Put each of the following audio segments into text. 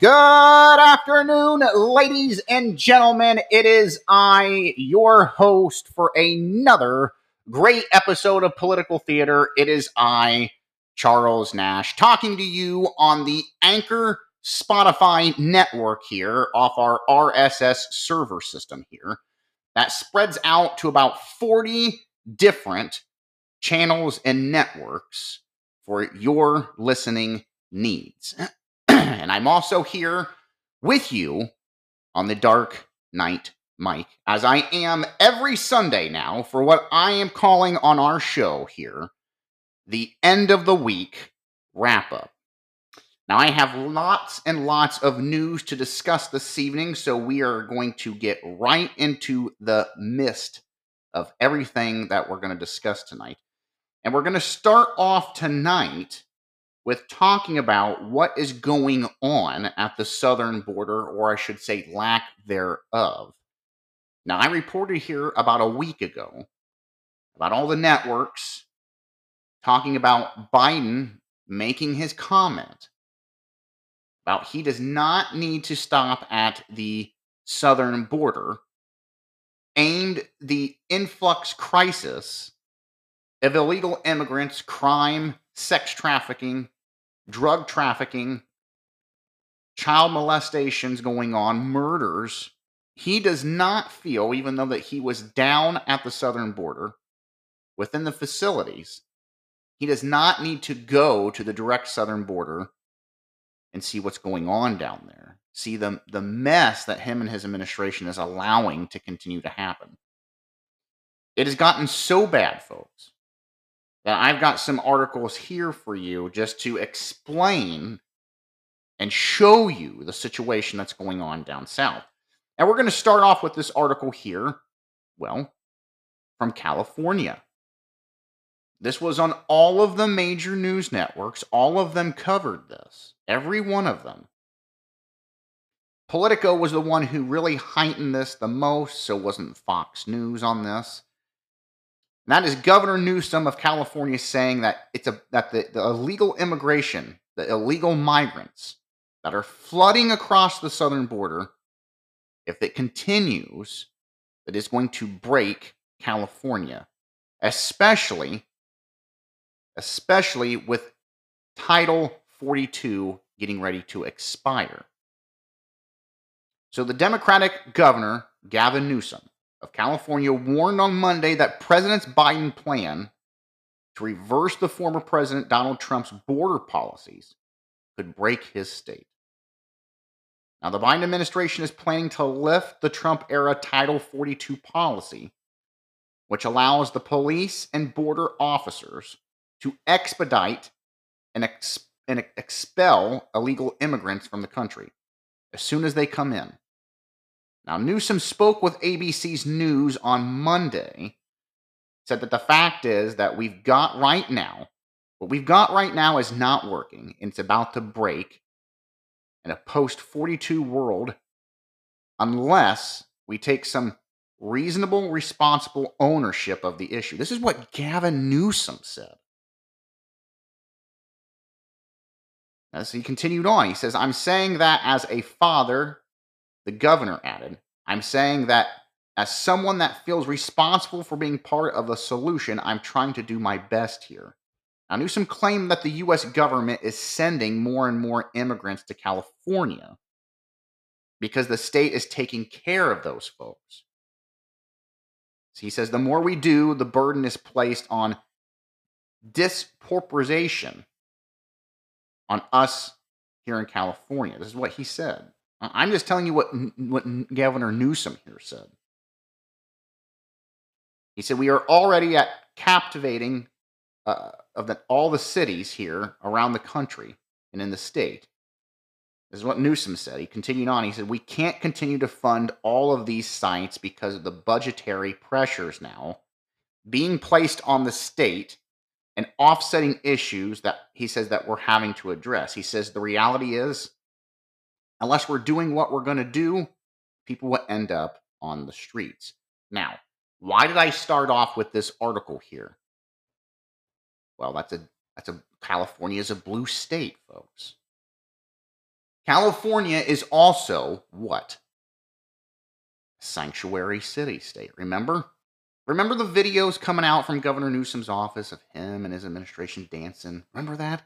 Good afternoon, ladies and gentlemen. It is I, your host, for another great episode of Political Theater. It is I, Charles Nash, talking to you on the Anchor Spotify network here off our RSS server system here that spreads out to about 40 different channels and networks for your listening needs. and I'm also here with you on the Dark Knight Mike, as I am every Sunday now for what I am calling on our show here the end of the week wrap up. Now, I have lots and lots of news to discuss this evening, so we are going to get right into the mist of everything that we're going to discuss tonight. And we're going to start off tonight with talking about what is going on at the southern border, or I should say, lack thereof. Now, I reported here about a week ago about all the networks talking about Biden making his comment about he does not need to stop at the southern border, aimed the influx crisis of illegal immigrants, crime, sex trafficking, drug trafficking, child molestations going on, murders. He does not feel, even though that he was down at the southern border within the facilities, he does not need to go to the direct southern border and see what's going on down there. See the, the mess that him and his administration is allowing to continue to happen. It has gotten so bad, folks, that I've got some articles here for you just to explain and show you the situation that's going on down south. And we're going to start off with this article here, well, from California. This was on all of the major news networks. All of them covered this, every one of them. Politico was the one who really heightened this the most, so wasn't Fox News on this. That is Governor Newsom of California saying that it's a that the, the illegal immigration, the illegal migrants that are flooding across the southern border, if it continues, it is going to break California, especially especially with Title 42 getting ready to expire. So the Democratic governor, Gavin Newsom, of California warned on Monday that President Biden's plan to reverse the former President Donald Trump's border policies could break his state. Now, the Biden administration is planning to lift the Trump era Title 42 policy, which allows the police and border officers to expedite and, and expel illegal immigrants from the country as soon as they come in. Now, Newsom spoke with ABC's News on Monday, said that the fact is that we've got right now, what we've got right now is not working, it's about to break in a post 42 world unless we take some reasonable, responsible ownership of the issue. This is what Gavin Newsom said. As he continued on, he says, I'm saying that as a father the governor added, I'm saying that as someone that feels responsible for being part of the solution, I'm trying to do my best here. Now, Newsom claimed that the U.S. government is sending more and more immigrants to California because the state is taking care of those folks. So he says the more we do, the burden is placed on dispauperization on us here in California. This is what he said. I'm just telling you what what Governor Newsom here said. He said we are already at captivating uh, of the, all the cities here around the country and in the state. This is what Newsom said. He continued on. He said we can't continue to fund all of these sites because of the budgetary pressures now being placed on the state and offsetting issues that he says that we're having to address. He says the reality is, unless we're doing what we're going to do, people will end up on the streets. Now, why did I start off with this article here? Well, that's a that's a California is a blue state, folks. California is also what? Sanctuary city state. Remember? Remember the videos coming out from Governor Newsom's office of him and his administration dancing? Remember that?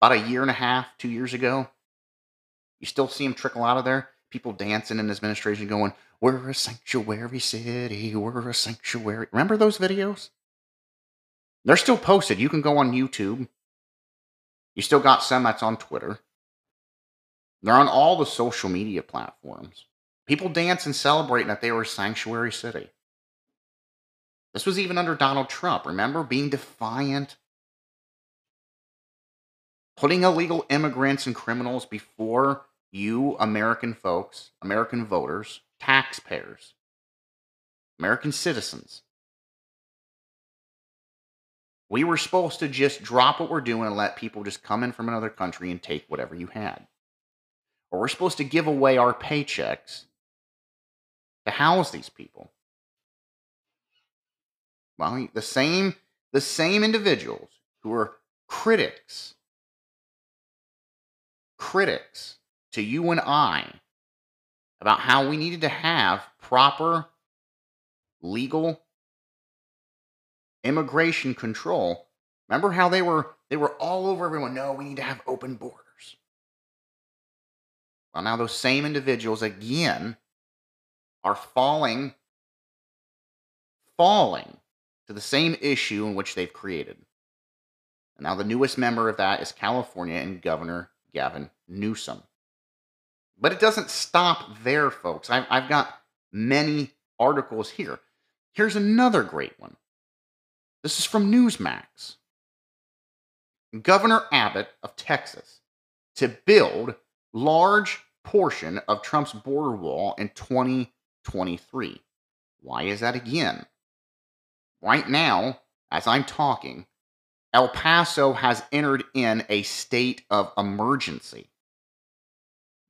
About a year and a half, two years ago? You still see him trickle out of there? People dancing in his administration going, We're a sanctuary city, we're a sanctuary. Remember those videos? They're still posted. You can go on YouTube. You still got some that's on Twitter. They're on all the social media platforms. People dance and celebrating that they were a sanctuary city. This was even under Donald Trump. Remember being defiant, putting illegal immigrants and criminals before you, American folks, American voters, taxpayers, American citizens. We were supposed to just drop what we're doing and let people just come in from another country and take whatever you had. Or we're supposed to give away our paychecks to house these people. Well, the same the same individuals who are critics critics to you and I about how we needed to have proper legal immigration control. Remember how they were they were all over everyone. No, we need to have open borders. Well, now those same individuals again are falling falling to the same issue in which they've created. And now the newest member of that is California and Governor Gavin Newsom. But it doesn't stop there, folks. I've, I've got many articles here. Here's another great one. This is from Newsmax. Governor Abbott of Texas to build large portion of Trump's border wall in 2023. Why is that again? Right now, as I'm talking, El Paso has entered in a state of emergency.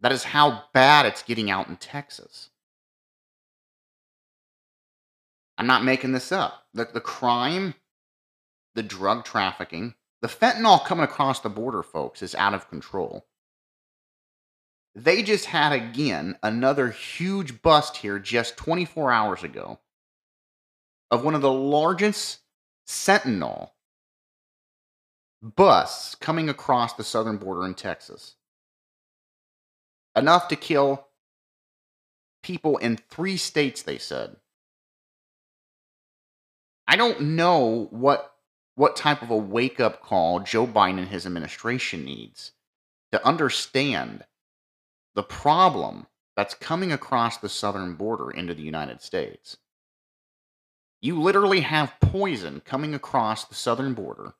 That is how bad it's getting out in Texas. I'm not making this up. The, the crime, the drug trafficking, the fentanyl coming across the border, folks, is out of control. They just had again another huge bust here just 24 hours ago of one of the largest fentanyl busts coming across the southern border in Texas. Enough to kill people in three states, they said. I don't know what what type of a wake up call Joe Biden and his administration needs to understand the problem that's coming across the southern border into the United States. You literally have poison coming across the southern border,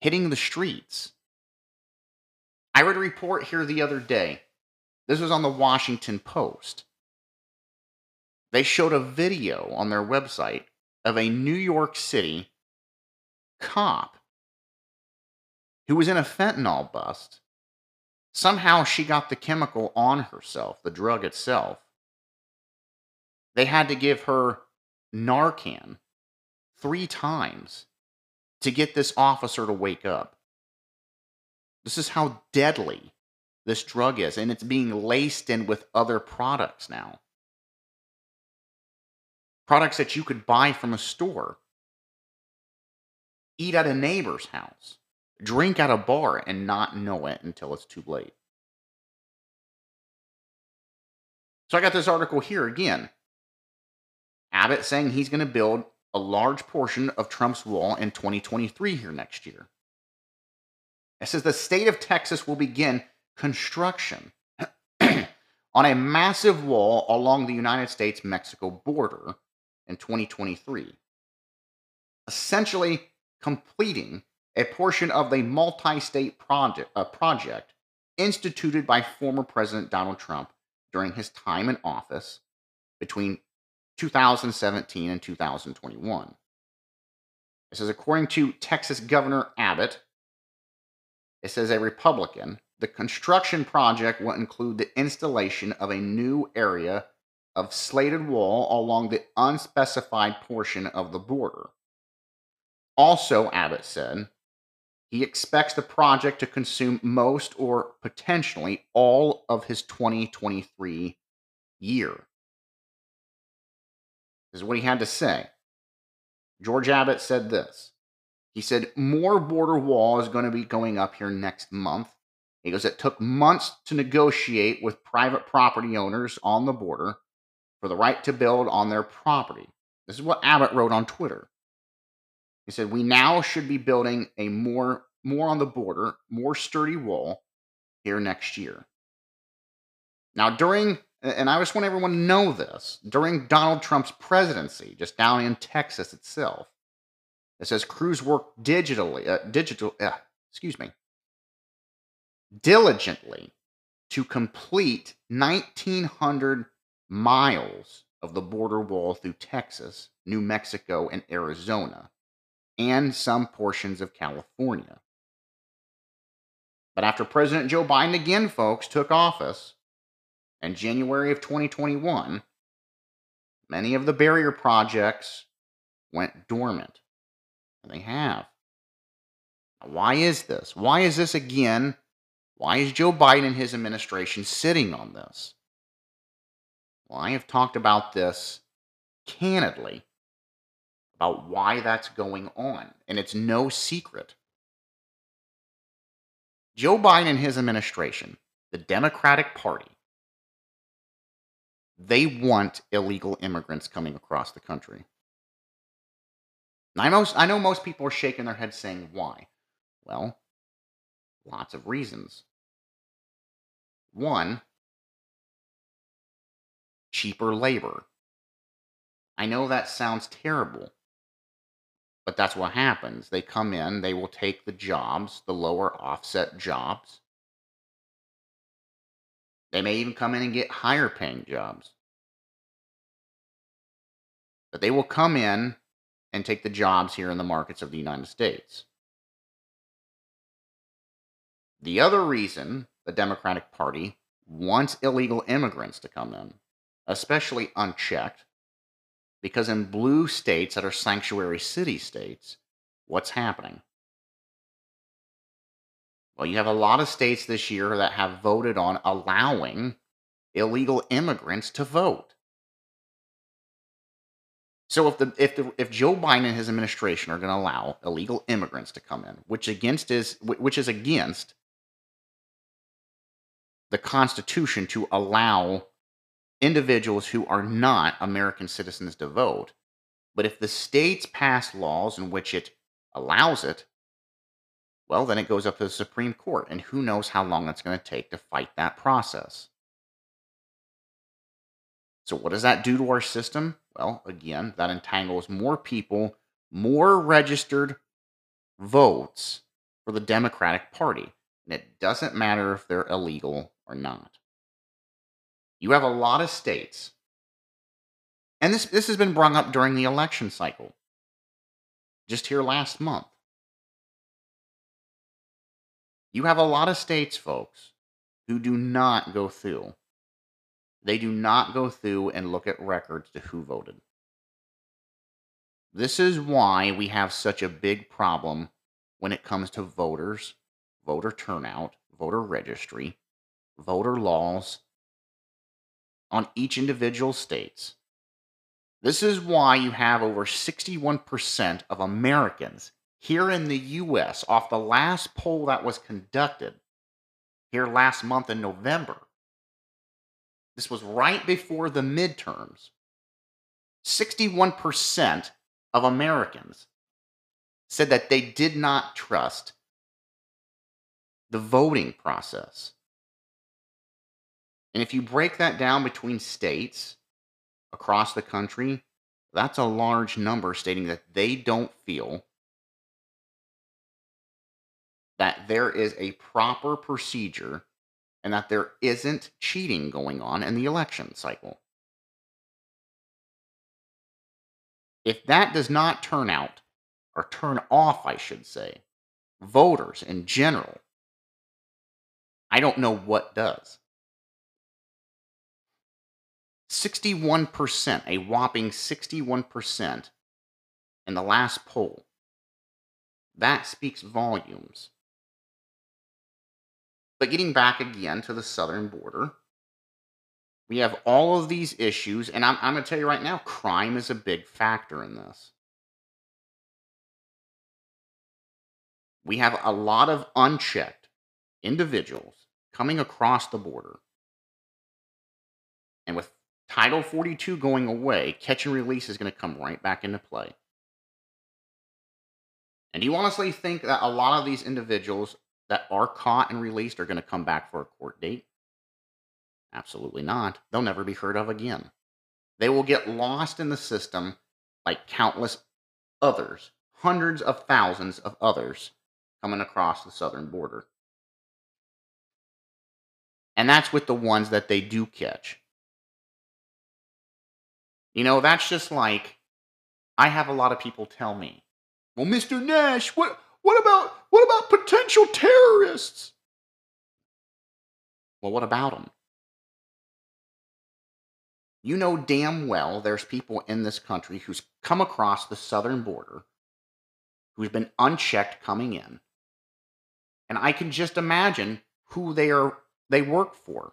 hitting the streets. I read a report here the other day. This was on the Washington Post. They showed a video on their website of a New York City cop who was in a fentanyl bust Somehow she got the chemical on herself, the drug itself. They had to give her Narcan three times to get this officer to wake up. This is how deadly this drug is, and it's being laced in with other products now. Products that you could buy from a store, eat at a neighbor's house drink at a bar and not know it until it's too late. So I got this article here again. Abbott saying he's going to build a large portion of Trump's wall in 2023 here next year. It says the state of Texas will begin construction on a massive wall along the United States Mexico border in 2023, essentially completing a portion of the multi state project, uh, project instituted by former President Donald Trump during his time in office between 2017 and 2021. It says, according to Texas Governor Abbott, it says a Republican, the construction project will include the installation of a new area of slated wall along the unspecified portion of the border. Also, Abbott said, he expects the project to consume most or potentially all of his 2023 year. This is what he had to say. George Abbott said this. He said, More border wall is going to be going up here next month. He goes, It took months to negotiate with private property owners on the border for the right to build on their property. This is what Abbott wrote on Twitter. He said, We now should be building a more, more on the border, more sturdy wall here next year. Now, during, and I just want everyone to know this, during Donald Trump's presidency, just down in Texas itself, it says crews work digitally, uh, digital, uh, excuse me, diligently to complete 1,900 miles of the border wall through Texas, New Mexico, and Arizona, and some portions of California. But after President Joe Biden again, folks, took office in January of 2021, many of the barrier projects went dormant. And they have. Why is this? Why is this again? Why is Joe Biden and his administration sitting on this? Well, I have talked about this candidly about why that's going on, and it's no secret. Joe Biden and his administration, the Democratic Party, they want illegal immigrants coming across the country. I, most, I know most people are shaking their heads saying, why? Well, lots of reasons. One, cheaper labor. I know that sounds terrible, but that's what happens. They come in, they will take the jobs, the lower offset jobs. They may even come in and get higher paying jobs. But they will come in and take the jobs here in the markets of the United States. The other reason the Democratic Party wants illegal immigrants to come in especially unchecked, because in blue states that are sanctuary city states, what's happening? Well, you have a lot of states this year that have voted on allowing illegal immigrants to vote. So if the if the if Joe Biden and his administration are going to allow illegal immigrants to come in, which against is which is against the Constitution to allow individuals who are not American citizens to vote. But if the states pass laws in which it allows it, well, then it goes up to the Supreme Court, and who knows how long it's going to take to fight that process. So, what does that do to our system? Well, again, that entangles more people, more registered votes for the Democratic Party. And it doesn't matter if they're illegal or not. You have a lot of states, and this, this has been brought up during the election cycle, just here last month. You have a lot of states, folks, who do not go through. They do not go through and look at records to who voted. This is why we have such a big problem when it comes to voters, voter turnout, voter registry, voter laws, on each individual states. This is why you have over 61% of Americans here in the US off the last poll that was conducted here last month in November. This was right before the midterms. 61% of Americans said that they did not trust the voting process. And if you break that down between states across the country, that's a large number stating that they don't feel that there is a proper procedure and that there isn't cheating going on in the election cycle. If that does not turn out or turn off, I should say, voters in general, I don't know what does. 61%, a whopping 61% in the last poll. That speaks volumes. But getting back again to the southern border, we have all of these issues, and I'm, I'm going to tell you right now crime is a big factor in this. We have a lot of unchecked individuals coming across the border. And with Title 42 going away, catch and release is going to come right back into play. And do you honestly think that a lot of these individuals that are caught and released are going to come back for a court date? Absolutely not. They'll never be heard of again. They will get lost in the system like countless others, hundreds of thousands of others coming across the southern border. And that's with the ones that they do catch. You know, that's just like I have a lot of people tell me, "Well, Mr. Nash, what what about what about potential terrorists?" Well, what about them? You know damn well there's people in this country who's come across the southern border who's been unchecked coming in. And I can just imagine who they are they work for.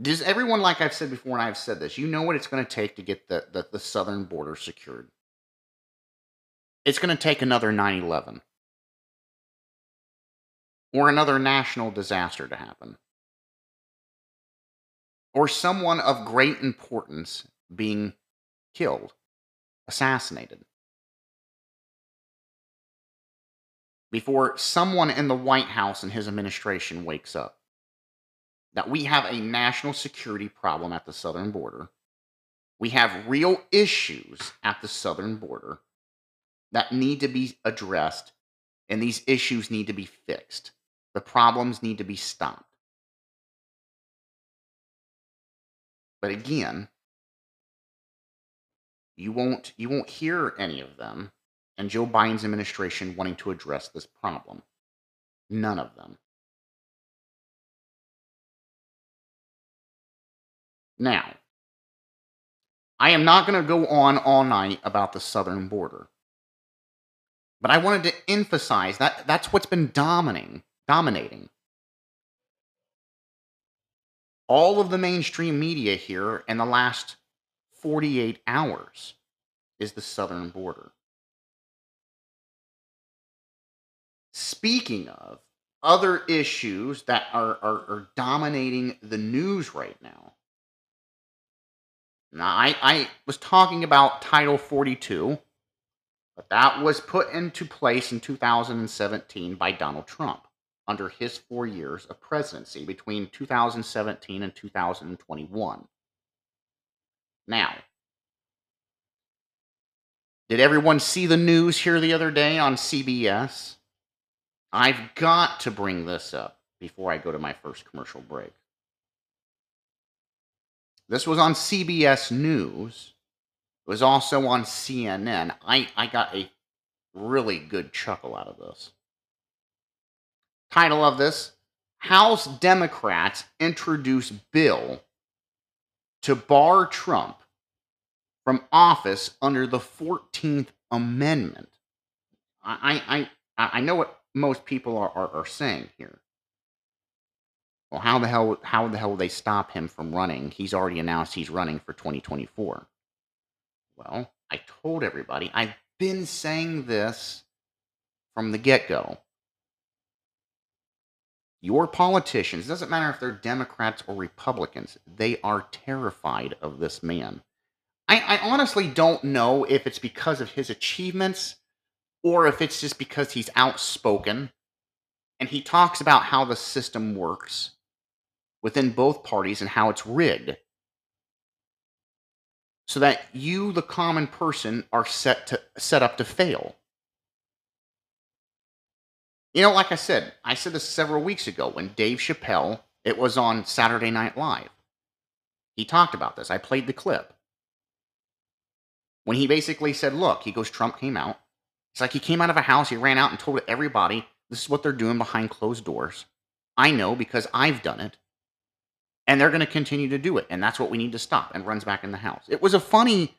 Does everyone, like I've said before, and I've said this, you know what it's going to take to get the, the, the southern border secured? It's going to take another 9 11 or another national disaster to happen, or someone of great importance being killed, assassinated. Before someone in the White House and his administration wakes up that we have a national security problem at the southern border. We have real issues at the southern border that need to be addressed, and these issues need to be fixed. The problems need to be stopped. But again, you won't you won't hear any of them and Joe Biden's administration wanting to address this problem. None of them. Now, I am not going to go on all night about the southern border. But I wanted to emphasize that that's what's been dominating, dominating. All of the mainstream media here in the last 48 hours is the southern border. Speaking of other issues that are, are, are dominating the news right now, now, I, I was talking about Title 42, but that was put into place in 2017 by Donald Trump under his four years of presidency between 2017 and 2021. Now, did everyone see the news here the other day on CBS? I've got to bring this up before I go to my first commercial break. This was on CBS News. Was also on CNN. I, I got a really good chuckle out of this. Title of this House Democrats introduce bill to bar Trump from office under the 14th Amendment. I, I, I know what most people are, are, are saying here. Well, how the hell how the hell will they stop him from running? He's already announced he's running for 2024. Well, I told everybody, I've been saying this from the get-go. Your politicians, doesn't matter if they're Democrats or Republicans, they are terrified of this man. I, I honestly don't know if it's because of his achievements or if it's just because he's outspoken and he talks about how the system works within both parties and how it's rigged so that you the common person are set to set up to fail you know like i said i said this several weeks ago when dave chappelle it was on saturday night live he talked about this i played the clip when he basically said, Look, he goes, Trump came out. It's like he came out of a house, he ran out and told everybody, This is what they're doing behind closed doors. I know because I've done it. And they're going to continue to do it. And that's what we need to stop. And runs back in the house. It was a funny,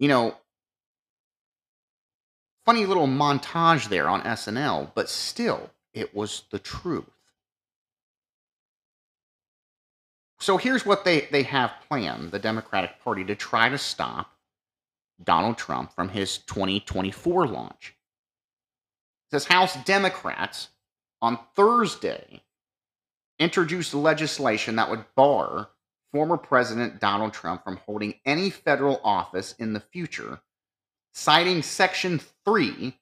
you know, funny little montage there on SNL, but still, it was the truth. So here's what they, they have planned the Democratic Party to try to stop Donald Trump from his 2024 launch. It says House Democrats on Thursday introduced legislation that would bar former President Donald Trump from holding any federal office in the future, citing Section 3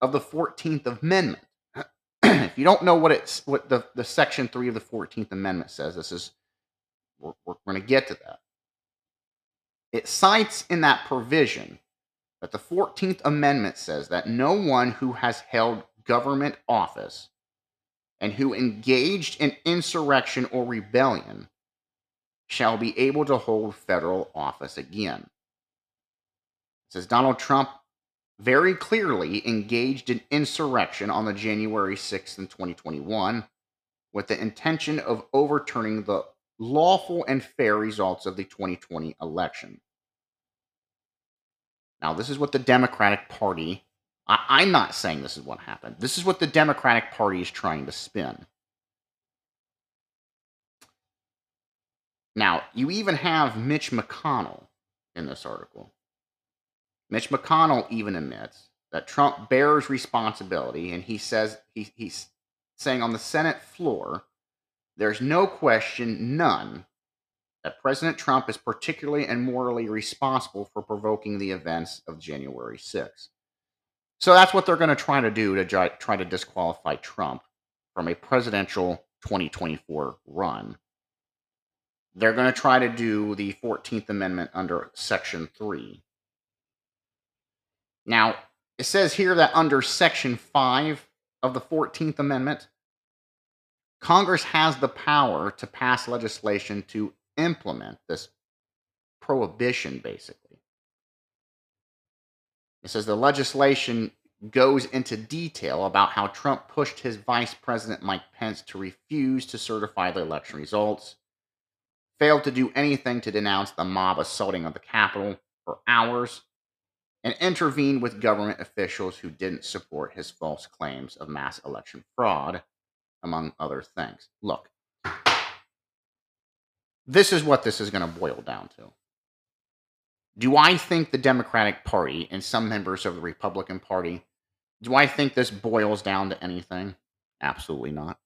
of the 14th Amendment. if you don't know what it's what the, the Section 3 of the 14th Amendment says, this is we're, we're going to get to that. It cites in that provision that the 14th Amendment says that no one who has held government office and who engaged in insurrection or rebellion shall be able to hold federal office again. Says Donald Trump very clearly engaged in insurrection on the January 6th in 2021 with the intention of overturning the lawful and fair results of the 2020 election. Now, this is what the Democratic Party, I, am not saying this is what happened. This is what the Democratic Party is trying to spin. Now, you even have Mitch McConnell in this article. Mitch McConnell even admits that Trump bears responsibility, and he says he, he's saying on the Senate floor there's no question, none, that President Trump is particularly and morally responsible for provoking the events of January 6th. So that's what they're going to try to do to try to disqualify Trump from a presidential 2024 run. They're going to try to do the 14th Amendment under Section 3. Now, it says here that under Section 5 of the 14th Amendment, Congress has the power to pass legislation to implement this prohibition, basically. It says the legislation goes into detail about how Trump pushed his vice president Mike Pence to refuse to certify the election results, failed to do anything to denounce the mob assaulting on the Capitol for hours, and intervened with government officials who didn't support his false claims of mass election fraud among other things. Look, this is what this is going to boil down to. Do I think the Democratic Party and some members of the Republican Party, do I think this boils down to anything? Absolutely not.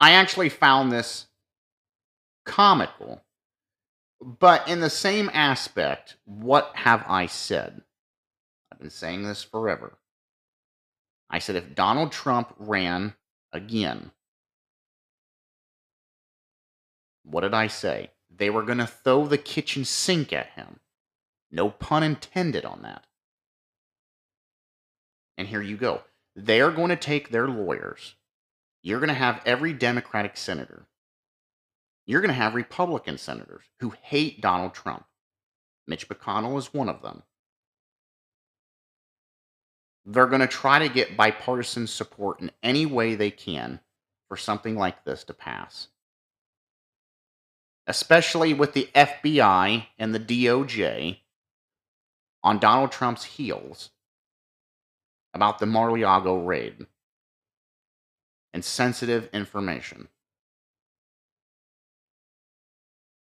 I actually found this comical, but in the same aspect, what have I said? I've been saying this forever. I said if Donald Trump ran again. What did I say? They were going to throw the kitchen sink at him. No pun intended on that. And here you go. They are going to take their lawyers. You're going to have every Democratic senator. You're going to have Republican senators who hate Donald Trump. Mitch McConnell is one of them. They're going to try to get bipartisan support in any way they can for something like this to pass. Especially with the FBI and the DOJ on Donald Trump's heels about the Mar-a-Lago raid and sensitive information.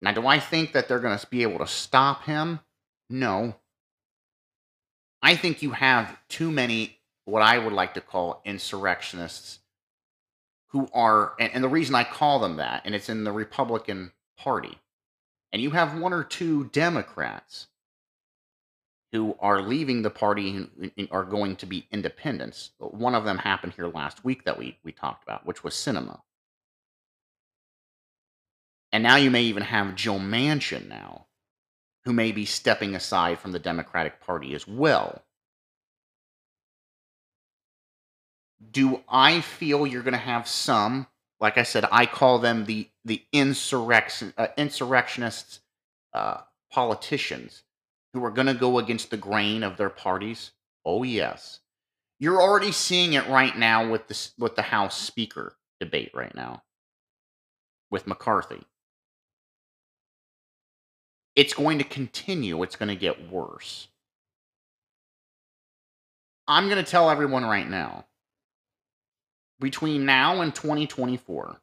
Now, do I think that they're going to be able to stop him? No. I think you have too many what I would like to call insurrectionists who are, and, the reason I call them that, and it's in the Republican Party, and you have one or two Democrats who are leaving the party and, are going to be independents. One of them happened here last week that we, we talked about, which was Sinema. And now you may even have Joe Manchin now, who may be stepping aside from the Democratic Party as well. Do I feel you're going to have some, like I said, I call them the the insurrection uh, insurrectionists, uh, politicians who are going to go against the grain of their parties? Oh, yes. You're already seeing it right now with the, with the House Speaker debate right now with McCarthy. It's going to continue, it's going to get worse. I'm going to tell everyone right now between now and 2024,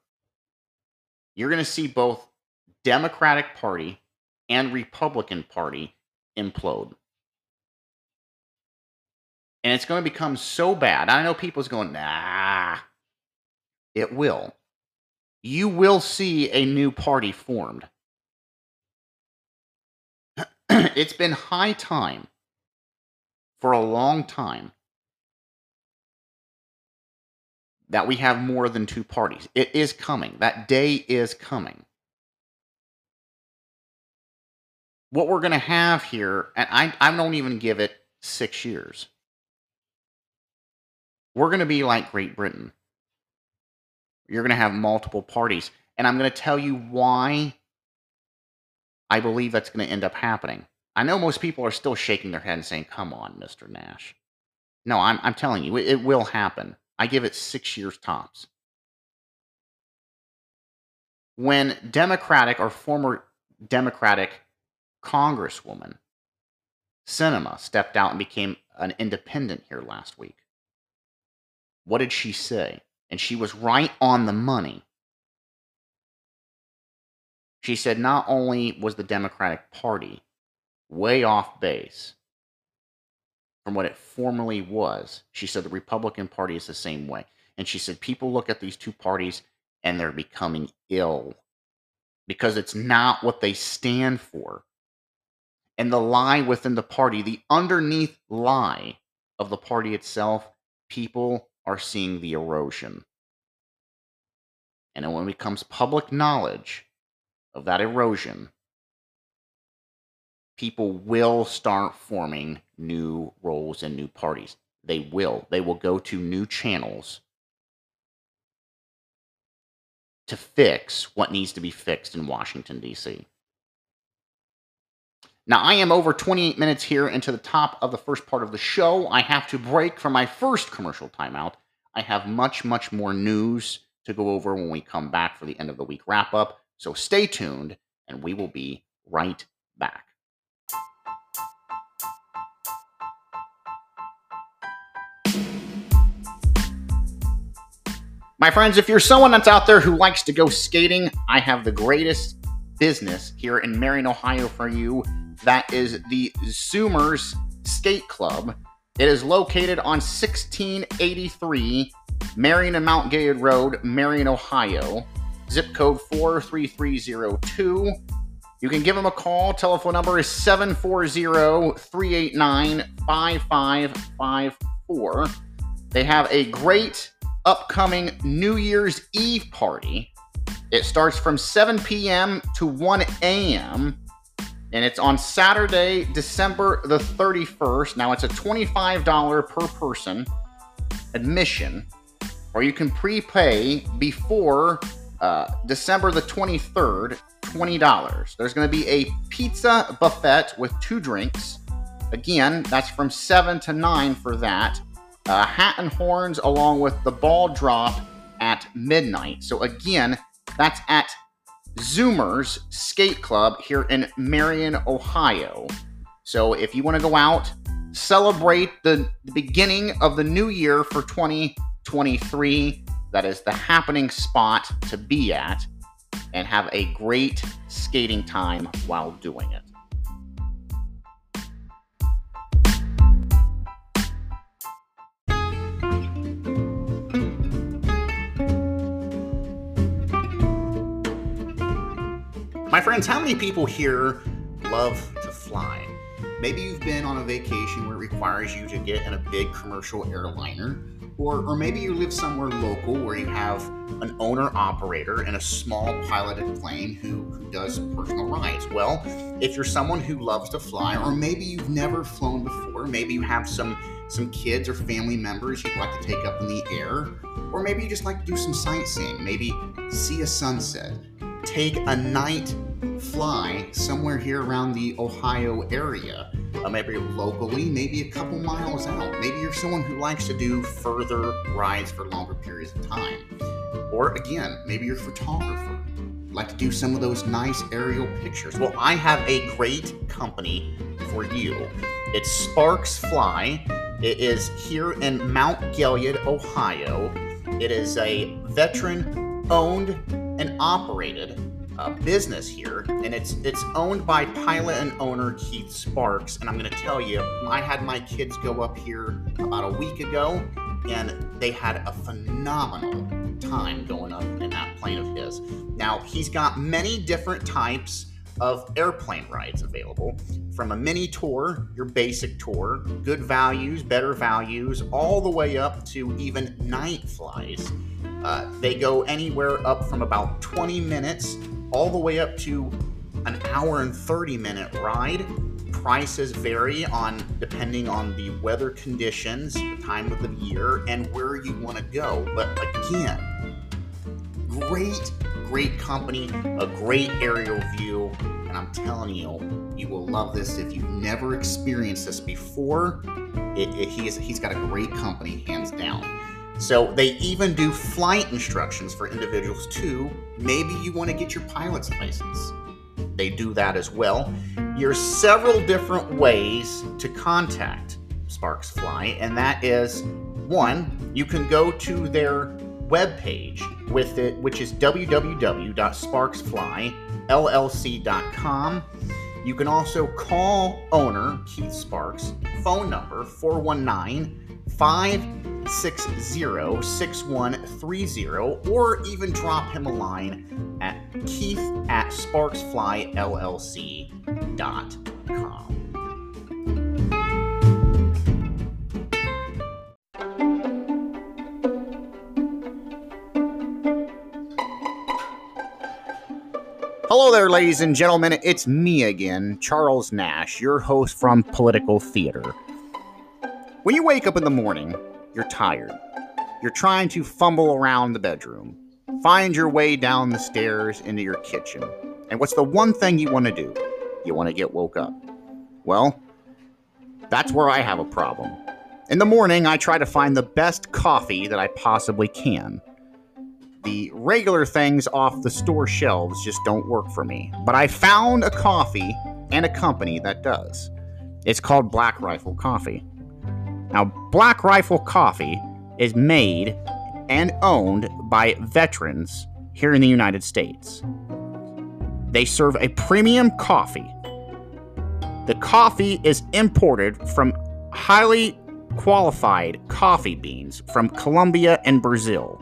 you're going to see both Democratic Party and Republican Party implode. And it's going to become so bad. I know people's going, nah. It will. You will see a new party formed. it's been high time for a long time that we have more than two parties. It is coming. That day is coming. What we're going to have here, and I, I don't even give it six years, we're going to be like Great Britain. You're going to have multiple parties. And I'm going to tell you why I believe that's going to end up happening. I know most people are still shaking their head and saying, come on, Mr. Nash. No, I'm, I'm telling you, it, it will happen. I give it six years tops. When Democratic or former Democratic Congresswoman Sinema stepped out and became an independent here last week, what did she say? And she was right on the money. She said not only was the Democratic Party way off base, from what it formerly was. She said the Republican Party is the same way. And she said people look at these two parties and they're becoming ill because it's not what they stand for. And the lie within the party, the underneath lie of the party itself, people are seeing the erosion. And when it becomes public knowledge of that erosion, people will start forming new roles and new parties. They will. They will go to new channels to fix what needs to be fixed in Washington, D.C. Now, I am over 28 minutes here into the top of the first part of the show. I have to break for my first commercial timeout. I have much, much more news to go over when we come back for the end of the week wrap up. So stay tuned, and we will be right back. My friends, if you're someone that's out there who likes to go skating, I have the greatest business here in Marion, Ohio for you. That is the Zoomers Skate Club. It is located on 1683 Marion and Mount Gilead Road, Marion, Ohio. Zip code 43302. You can give them a call. Telephone number is 740 389 5554. They have a great upcoming New Year's Eve party. It starts from 7 p.m. to 1 a.m. And it's on Saturday, December the 31st. Now it's a $25 per person admission, or you can prepay before uh, December the 23rd, $20. There's going to be a pizza buffet with two drinks. Again, that's from 7 to 9 for that uh, Hat and Horns along with the ball drop at midnight. So again, that's at Zoomers Skate Club here in Marion, Ohio. So if you want to go out, celebrate the, the beginning of the new year for 2023, that is the happening spot to be at and have a great skating time while doing it. Friends, how many people here love to fly? Maybe you've been on a vacation where it requires you to get in a big commercial airliner, or, or maybe you live somewhere local where you have an owner operator and a small piloted plane who, who does personal rides. Well, if you're someone who loves to fly, or maybe you've never flown before, maybe you have some some kids or family members you'd like to take up in the air, or maybe you just like to do some sightseeing, maybe see a sunset, take a night fly somewhere here around the Ohio area. Uh, maybe locally, maybe a couple miles out. Maybe you're someone who likes to do further rides for longer periods of time. Or again, maybe you're a photographer, like to do some of those nice aerial pictures. Well, I have a great company for you. It's Sparks Fly. It is here in Mount Gilead, Ohio. It is a veteran owned and operated business here, and it's it's owned by pilot and owner Keith Sparks. And I'm going to tell you, I had my kids go up here about a week ago, and they had a phenomenal time going up in that plane of his. Now he's got many different types of airplane rides available from a mini tour, your basic tour, good values, better values, all the way up to even night flies. Uh, they go anywhere up from about 20 minutes all the way up to an hour and 30 minute ride. Prices vary on depending on the weather conditions, the time of the year, and where you want to go. But again, great, great company, a great aerial view, and I'm telling you, you will love this if you've never experienced this before. It, it, he is, he's got a great company, hands down. So they even do flight instructions for individuals too. Maybe you want to get your pilot's license. They do that as well. There's several different ways to contact Sparks Fly, and that is one, you can go to their webpage with it, which is www.sparksflyllc.com. You can also call owner Keith Sparks, phone number 419 560 6130 or even drop him a line at keith at sparksflyllc.com. Hello there, ladies and gentlemen. It's me again, Charles Nash, your host from Political Theater. When you wake up in the morning, you're tired. You're trying to fumble around the bedroom, find your way down the stairs into your kitchen. And what's the one thing you want to do? You want to get woke up. Well, that's where I have a problem. In the morning, I try to find the best coffee that I possibly can. The regular things off the store shelves just don't work for me. But I found a coffee and a company that does. It's called Black Rifle Coffee. Now, Black Rifle Coffee is made and owned by veterans here in the United States. They serve a premium coffee. The coffee is imported from highly qualified coffee beans from Colombia and Brazil.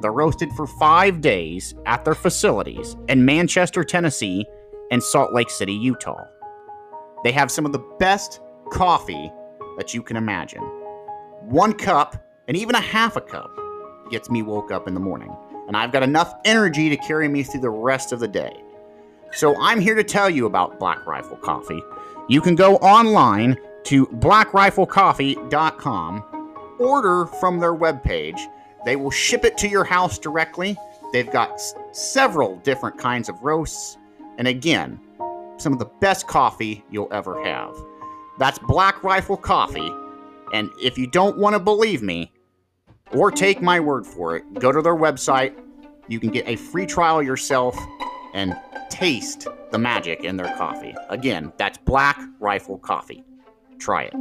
They're roasted for five days at their facilities in Manchester, Tennessee, and Salt Lake City, Utah. They have some of the best coffee that you can imagine. One cup, and even a half a cup, gets me woke up in the morning, and I've got enough energy to carry me through the rest of the day. So I'm here to tell you about Black Rifle Coffee. You can go online to blackriflecoffee.com, order from their webpage. They will ship it to your house directly. They've got s- several different kinds of roasts, and again, some of the best coffee you'll ever have. That's Black Rifle Coffee. And if you don't want to believe me or take my word for it, go to their website. You can get a free trial yourself and taste the magic in their coffee. Again, that's Black Rifle Coffee. Try it.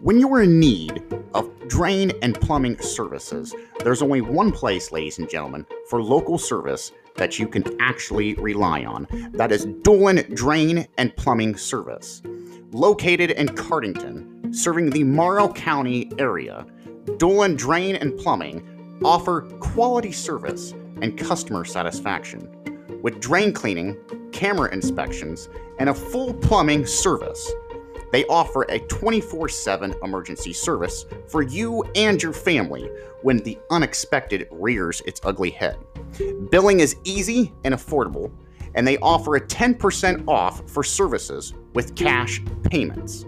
When you're in need of drain and plumbing services, there's only one place, ladies and gentlemen, for local service that you can actually rely on. That is Dolan Drain and Plumbing Service. Located in Cardington, serving the Morrow County area, Dolan Drain and Plumbing offer quality service and customer satisfaction. With drain cleaning, camera inspections, and a full plumbing service, they offer a 24 7 emergency service for you and your family when the unexpected rears its ugly head. Billing is easy and affordable, and they offer a 10% off for services with cash payments.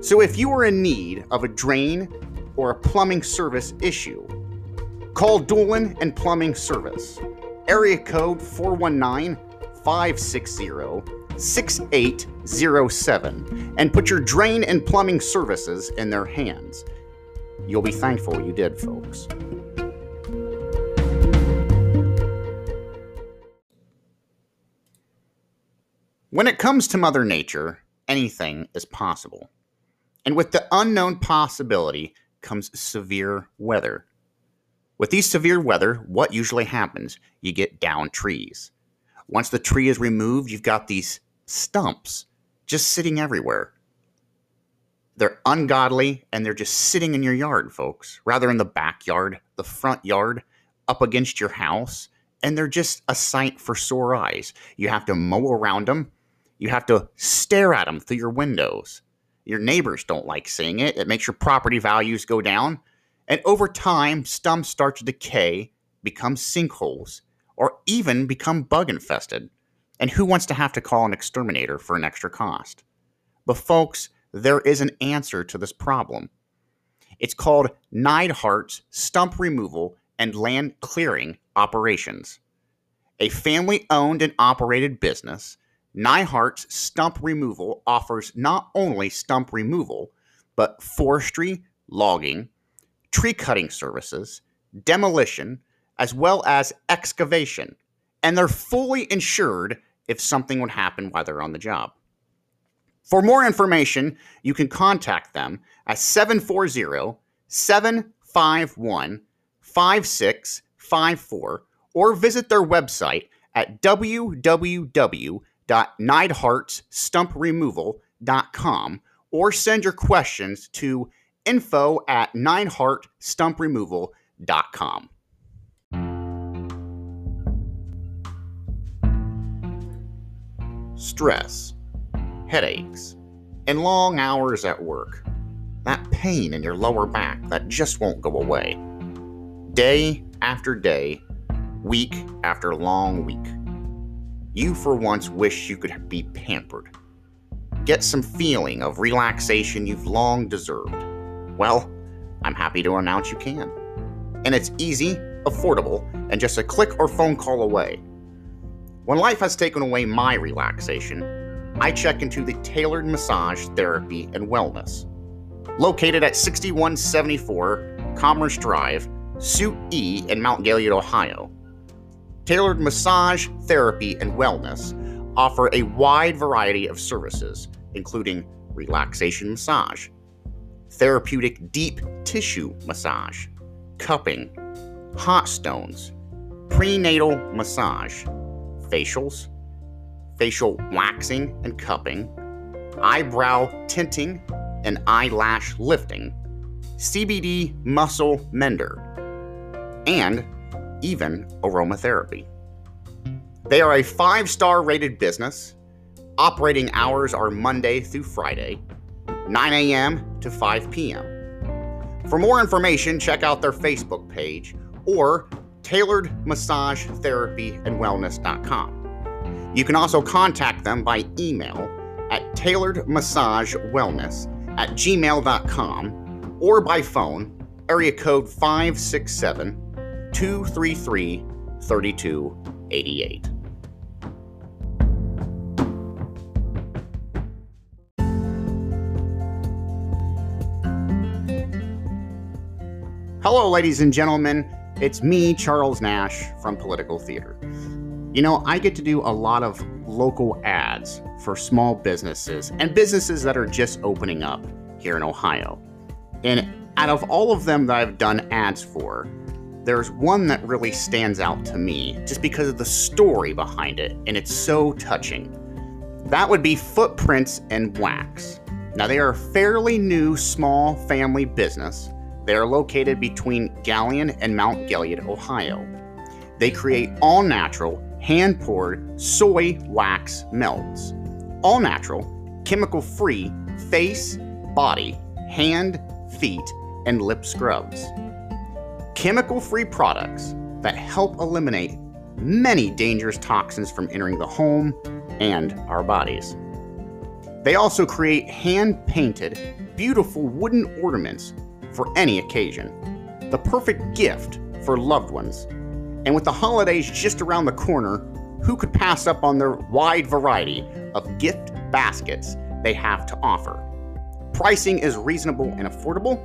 So if you are in need of a drain or a plumbing service issue, call Dolan and Plumbing Service. Area code 419 560 6807 and put your drain and plumbing services in their hands. You'll be thankful you did, folks. When it comes to Mother Nature, anything is possible. And with the unknown possibility comes severe weather. With these severe weather, what usually happens? You get down trees. Once the tree is removed, you've got these stumps just sitting everywhere. They're ungodly and they're just sitting in your yard, folks, rather in the backyard, the front yard, up against your house, and they're just a sight for sore eyes. You have to mow around them, you have to stare at them through your windows. Your neighbors don't like seeing it. It makes your property values go down. And over time, stumps start to decay, become sinkholes, or even become bug infested. And who wants to have to call an exterminator for an extra cost? But, folks, there is an answer to this problem. It's called Neidhart's Stump Removal and Land Clearing Operations. A family owned and operated business Neidhart's Stump Removal offers not only stump removal, but forestry, logging, tree cutting services, demolition, as well as excavation. And they're fully insured if something would happen while they're on the job. For more information, you can contact them at 740 751 5654 or visit their website at www www.neidhartstumpremoval.com or send your questions to info at neidhartstumpremoval.com. Stress, headaches, and long hours at work. That pain in your lower back that just won't go away. Day after day, week after long week you for once wish you could be pampered. Get some feeling of relaxation you've long deserved. Well, I'm happy to announce you can. And it's easy, affordable, and just a click or phone call away. When life has taken away my relaxation, I check into the Tailored Massage Therapy and Wellness. Located at 6174 Commerce Drive, Suite E in Mount Gilead, Ohio. Tailored Massage, Therapy, and Wellness offer a wide variety of services, including relaxation massage, therapeutic deep tissue massage, cupping, hot stones, prenatal massage, facials, facial waxing and cupping, eyebrow tinting and eyelash lifting, CBD muscle mender, and even aromatherapy. They are a five star rated business. Operating hours are Monday through Friday, 9 a.m. to 5 p.m. For more information, check out their Facebook page or tailoredmassagetherapyandwellness.com. You can also contact them by email at tailoredmassagewellness at gmail.com or by phone, area code 567 233 3288. Hello, ladies and gentlemen. It's me, Charles Nash from Political Theater. You know, I get to do a lot of local ads for small businesses and businesses that are just opening up here in Ohio. And out of all of them that I've done ads for, there's one that really stands out to me just because of the story behind it, and it's so touching. That would be Footprints and Wax. Now, they are a fairly new small family business. They are located between Galion and Mount Gilead, Ohio. They create all natural, hand poured soy wax melts. All natural, chemical free face, body, hand, feet, and lip scrubs chemical free products that help eliminate many dangerous toxins from entering the home and our bodies. They also create hand painted beautiful wooden ornaments for any occasion, the perfect gift for loved ones. And with the holidays just around the corner, who could pass up on their wide variety of gift baskets they have to offer? Pricing is reasonable and affordable.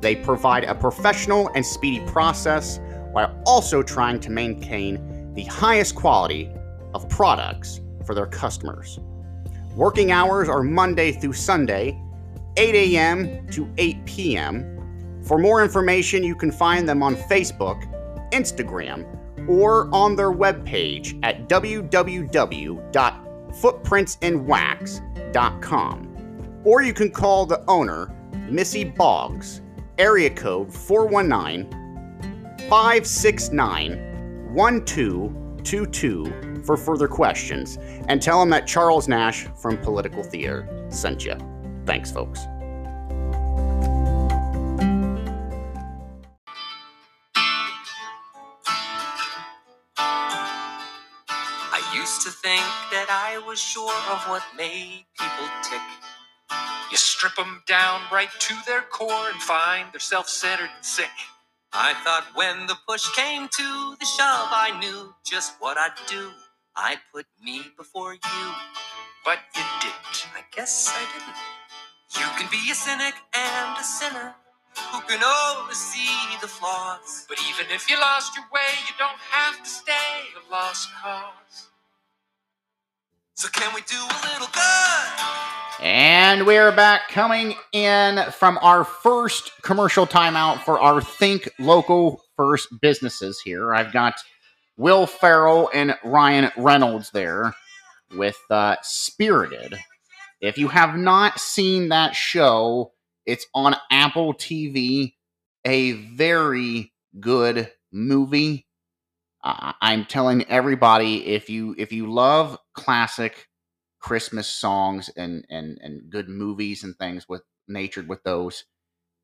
They provide a professional and speedy process while also trying to maintain the highest quality of products for their customers. Working hours are Monday through Sunday, 8 a.m. to 8 p.m. For more information, you can find them on Facebook, Instagram, or on their webpage at www.footprintsinwax.com. Or you can call the owner, Missy Boggs, area code 419 569 1222 for further questions and tell them that Charles Nash from Political Theater sent you. Thanks, folks. I used to think that I was sure of what made people tick. You strip them down right to their core and find they're self centered and sick. I thought when the push came to the shove, I knew just what I'd do. I'd put me before you. But you didn't. I guess I didn't. You can be a cynic and a sinner who can always see the flaws. But even if you lost your way, you don't have to stay a lost cause. So can we do a little good? And we're back coming in from our first commercial timeout for our Think Local First businesses here. I've got Will Ferrell and Ryan Reynolds there with uh, Spirited. If you have not seen that show, it's on Apple TV. A very good movie. I'm telling everybody if you if you love classic Christmas songs and and and good movies and things with natured with those.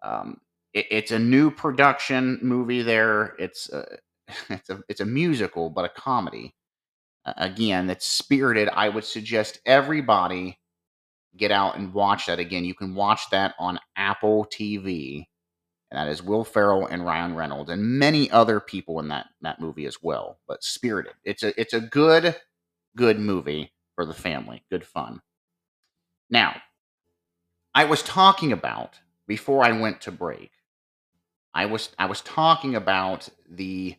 Um, it, it's a new production movie. There, it's a, it's a it's a musical, but a comedy. Uh, again, that's spirited. I would suggest everybody get out and watch that again. You can watch that on Apple TV, and that is Will Ferrell and Ryan Reynolds and many other people in that that movie as well. But spirited, it's a it's a good good movie for the family. Good fun. Now, I was talking about before I went to break. I was I was talking about the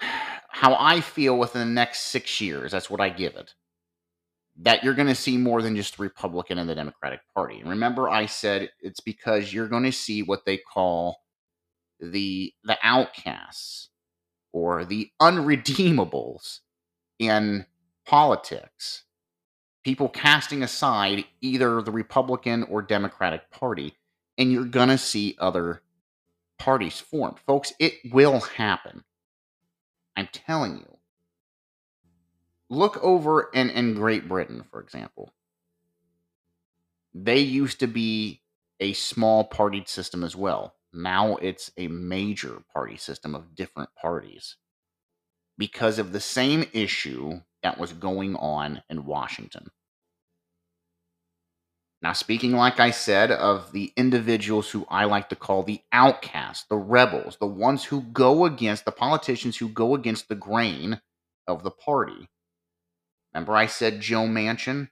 how I feel within the next six years. That's what I give it. That you're going to see more than just the Republican and the Democratic Party. And remember, I said it's because you're going to see what they call the the outcasts or the unredeemables in politics, people casting aside either the Republican or Democratic Party, and you're going to see other parties formed. Folks, it will happen. I'm telling you. Look over in, in Great Britain, for example. They used to be a small partied system as well. Now it's a major party system of different parties because of the same issue that was going on in Washington. Now, speaking, like I said, of the individuals who I like to call the outcasts, the rebels, the ones who go against the politicians who go against the grain of the party. Remember, I said Joe Manchin?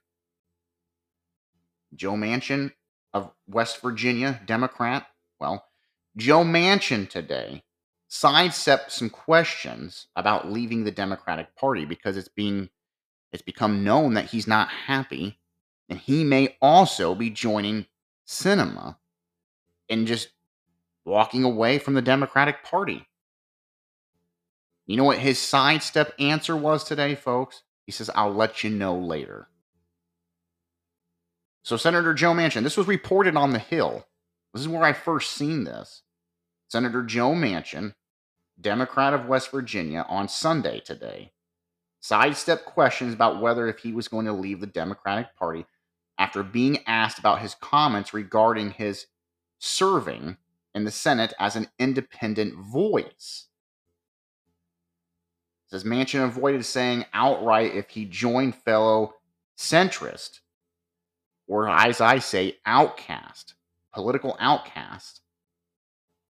Joe Manchin of West Virginia, Democrat? Well, Joe Manchin today sidestep some questions about leaving the Democratic Party because it's being it's become known that he's not happy and he may also be joining Sinema and just walking away from the Democratic Party. You know what his sidestep answer was today, folks? He says, I'll let you know later. So, Senator Joe Manchin, this was reported on the Hill. This is where I first seen this. Senator Joe Manchin Democrat of West Virginia, on Sunday today, sidestepped questions about whether if he was going to leave the Democratic Party after being asked about his comments regarding his serving in the Senate as an independent voice. Says Manchin avoided saying outright if he joined fellow centrist or as I say, outcast, political outcast,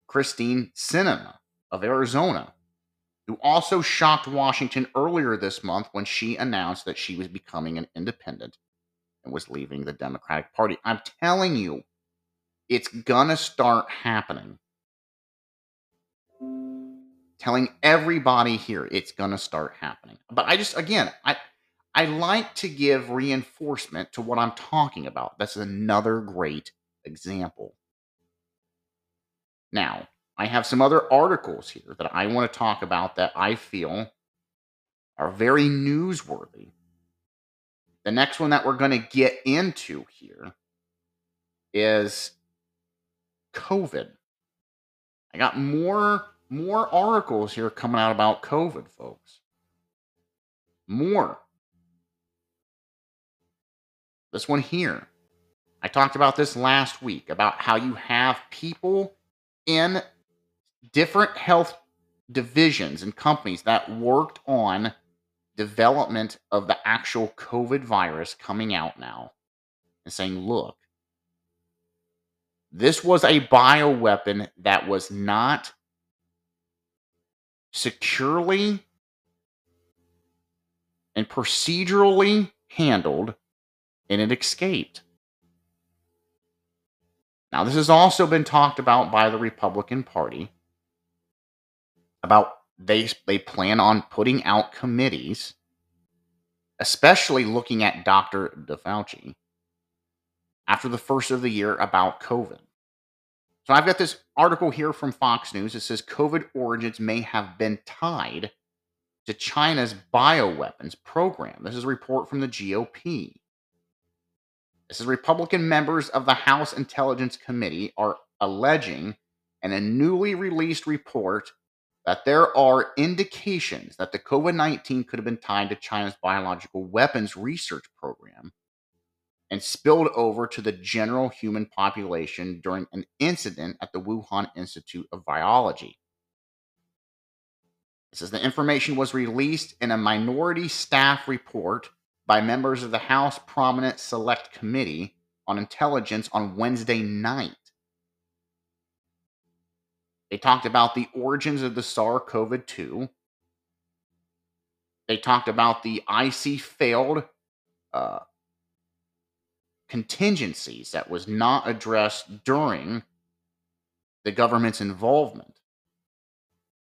Kyrsten Sinema of Arizona, who also shocked Washington earlier this month when she announced that she was becoming an independent and was leaving the Democratic Party. I'm telling you, it's gonna start happening. Telling everybody here it's gonna start happening. But I just again, I I like to give reinforcement to what I'm talking about. That's another great example. Now, I have some other articles here that I want to talk about that I feel are very newsworthy. The next one that we're going to get into here is COVID. I got more more articles here coming out about COVID, folks. More. This one here. I talked about this last week about how you have people in different health divisions and companies that worked on development of the actual COVID virus coming out now and saying, look, this was a bioweapon that was not securely and procedurally handled and it escaped. Now, this has also been talked about by the Republican Party about they they plan on putting out committees, especially looking at Dr. DeFauci after the first of the year about COVID. So I've got this article here from Fox News. It says COVID origins may have been tied to China's bioweapons program. This is a report from the GOP. This is Republican members of the House Intelligence Committee are alleging in a newly released report that there are indications that the COVID 19 could have been tied to China's biological weapons research program and spilled over to the general human population during an incident at the Wuhan Institute of Virology. It says the information was released in a minority staff report by members of the House Permanent Select Committee on Intelligence on Wednesday night. They talked about the origins of the SARS CoV 2. They talked about the IC failed uh, contingencies that was not addressed during the government's involvement.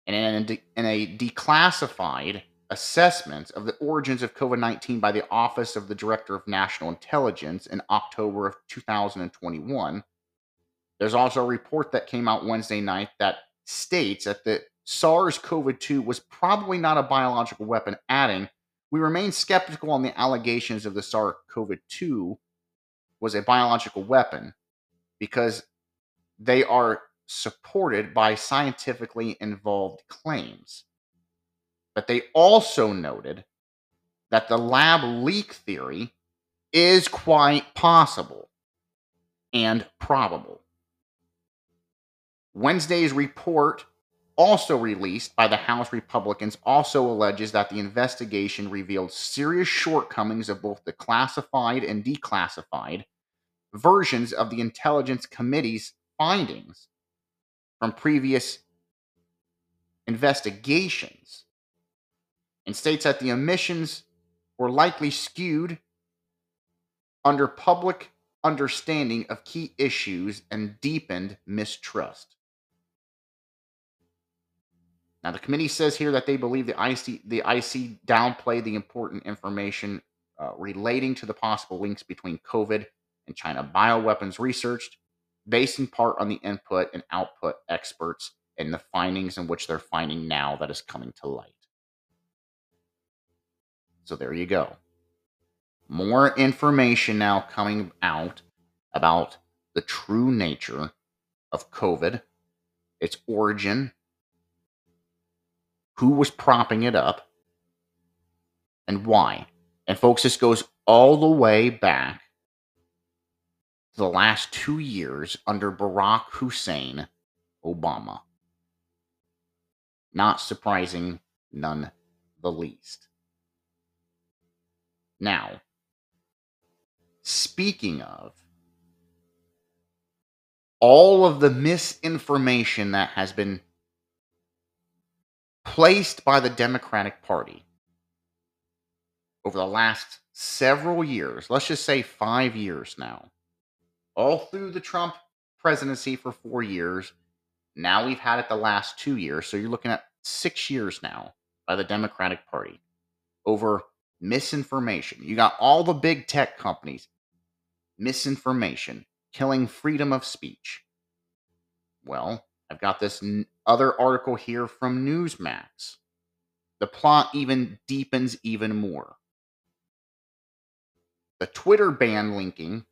And in a, declassified assessment of the origins of COVID 19 by the Office of the Director of National Intelligence in October of 2021, there's also a report that came out Wednesday night that states that the SARS CoV 2 was probably not a biological weapon, adding, We remain skeptical on the allegations of the SARS CoV 2 was a biological weapon because they are supported by scientifically involved claims. But they also noted that the lab leak theory is quite possible and probable. Wednesday's report, also released by the House Republicans, also alleges that the investigation revealed serious shortcomings of both the classified and declassified versions of the Intelligence Committee's findings from previous investigations and states that the omissions were likely skewed under public understanding of key issues and deepened mistrust. Now, the committee says here that they believe the IC, the IC downplayed the important information uh, relating to the possible links between COVID and China bioweapons research, based in part on the input and output experts and the findings in which they're finding now that is coming to light. So there you go. More information now coming out about the true nature of COVID, its origin, who was propping it up, and why. And folks, this goes all the way back to the last two years under Barack Hussein Obama. Not surprising, none the least. Now, speaking of all of the misinformation that has been placed by the Democratic Party over the last several years, let's just say five years now, all through the Trump presidency for four years. Now we've had it the last two years. So you're looking at six years now by the Democratic Party over misinformation. You got all the big tech companies, misinformation, killing freedom of speech. Well, I've got this other article here from Newsmax. The plot even deepens even more. The Twitter ban linking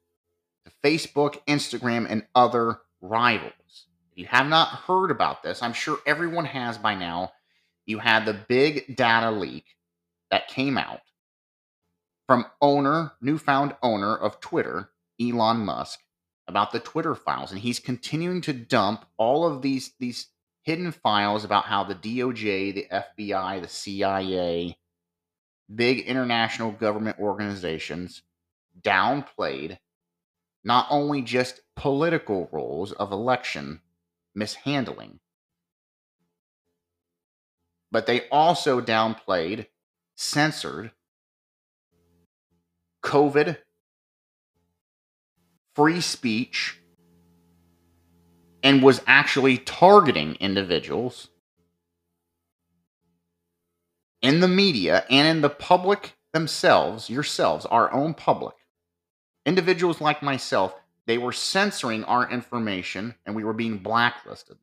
to Facebook, Instagram, and other rivals. If you have not heard about this, I'm sure everyone has by now. You had the big data leak that came out from owner, newfound owner of Twitter, Elon Musk, about the Twitter files, and he's continuing to dump all of these these hidden files about how the DOJ, the FBI, the CIA, big international government organizations downplayed not only just political roles of election mishandling, but they also downplayed, censored COVID, free speech, and was actually targeting individuals in the media and in the public themselves, yourselves, our own public, individuals like myself, they were censoring our information and we were being blacklisted.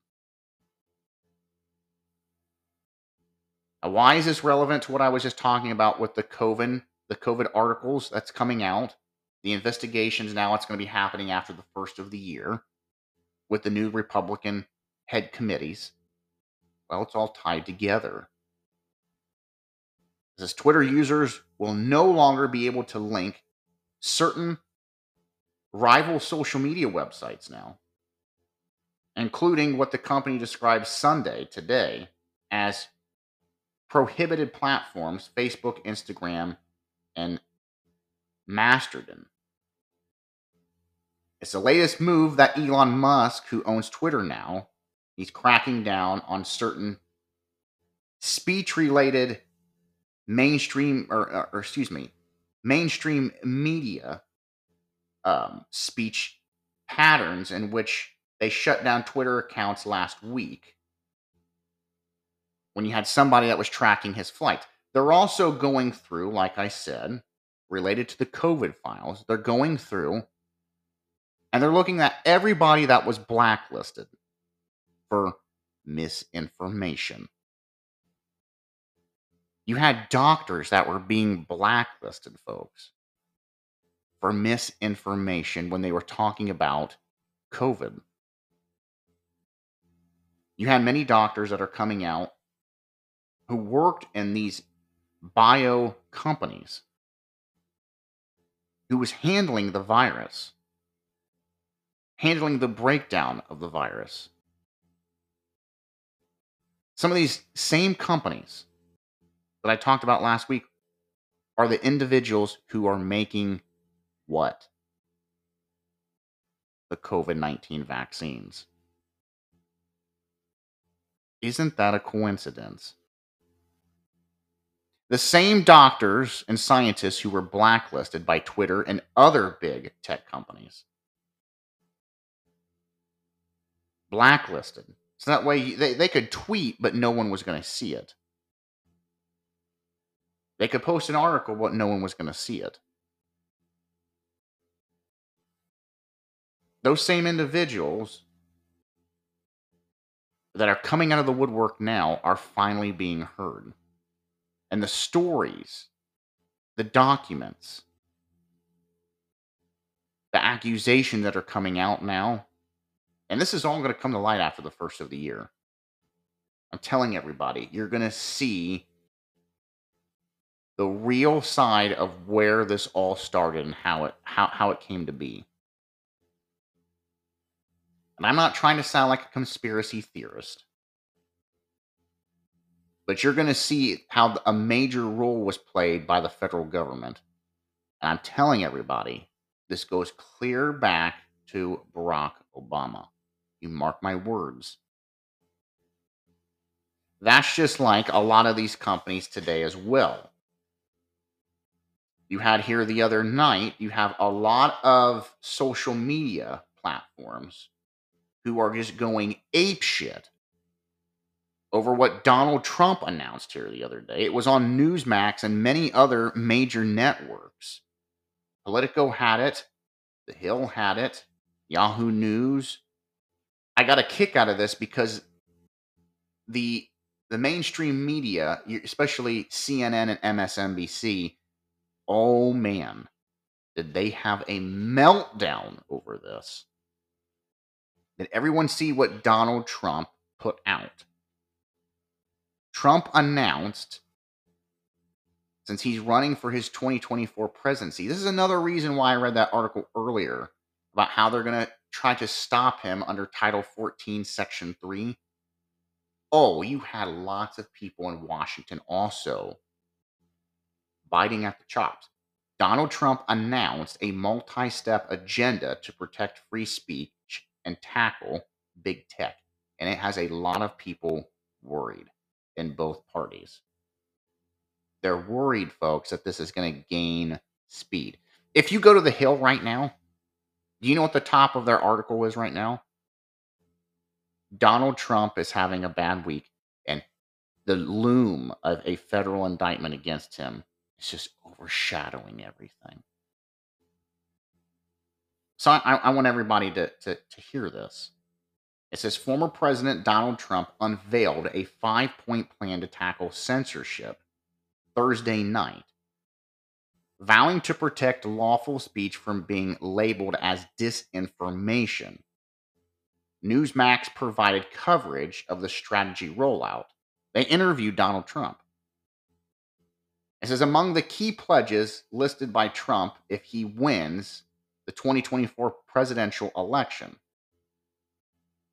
Now, why is this relevant to what I was just talking about with the COVID, the COVID articles that's coming out? The investigations now it's going to be happening after the first of the year with the new Republican head committees. Well, it's all tied together. As Twitter users will no longer be able to link certain rival social media websites now, including what the company describes Sunday today as prohibited platforms Facebook, Instagram, and Mastodon. It's the latest move that Elon Musk, who owns Twitter now, he's cracking down on certain speech related mainstream or, or, excuse me mainstream media um, speech patterns in which they shut down Twitter accounts last week when you had somebody that was tracking his flight. They're also going through, like I said, related to the COVID files, they're going through and they're looking at everybody that was blacklisted for misinformation. You had doctors that were being blacklisted, folks for misinformation when they were talking about COVID. You had many doctors that are coming out who worked in these bio companies who was handling the virus, handling the breakdown of the virus. Some of these same companies that I talked about last week are the individuals who are making what? The COVID 19 vaccines. Isn't that a coincidence? The same doctors and scientists who were blacklisted by Twitter and other big tech companies. Blacklisted. So that way they, they could tweet, but no one was going to see it. They could post an article, but no one was going to see it. those same individuals that are coming out of the woodwork now are finally being heard. And the stories, the documents, the accusations that are coming out now, and this is all going to come to light after the first of the year. I'm telling everybody, you're going to see the real side of where this all started and how it how, how it came to be. And I'm not trying to sound like a conspiracy theorist, but you're going to see how a major role was played by the federal government. And I'm telling everybody, This goes clear back to Barack Obama. You mark my words. That's just like a lot of these companies today as well. You had here the other night, you have a lot of social media platforms who are just going ape shit over what Donald Trump announced here the other day. It was on Newsmax and many other major networks. Politico had it, The Hill had it, Yahoo News. I got a kick out of this because the the mainstream media, especially CNN and MSNBC, oh man, did they have a meltdown over this? Did everyone see what Donald Trump put out? Trump announced, since he's running for his 2024 presidency, this is another reason why I read that article earlier about how they're going to try to stop him under Title 14, Section 3. Oh, you had lots of people in Washington also biting at the chops. Donald Trump announced a multi step agenda to protect free speech and tackle big tech. And it has a lot of people worried in both parties. They're worried, folks, that this is going to gain speed. If you go to the Hill right now, do you know what the top of their article is right now? Donald Trump is having a bad week, and the loom of a federal indictment against him is just overshadowing everything. So I, I want everybody to, to, to hear this. It says former President Donald Trump unveiled a five point plan to tackle censorship Thursday night, vowing to protect lawful speech from being labeled as disinformation. Newsmax provided coverage of the strategy rollout. They interviewed Donald Trump. It says among the key pledges listed by Trump if he wins the 2024 presidential election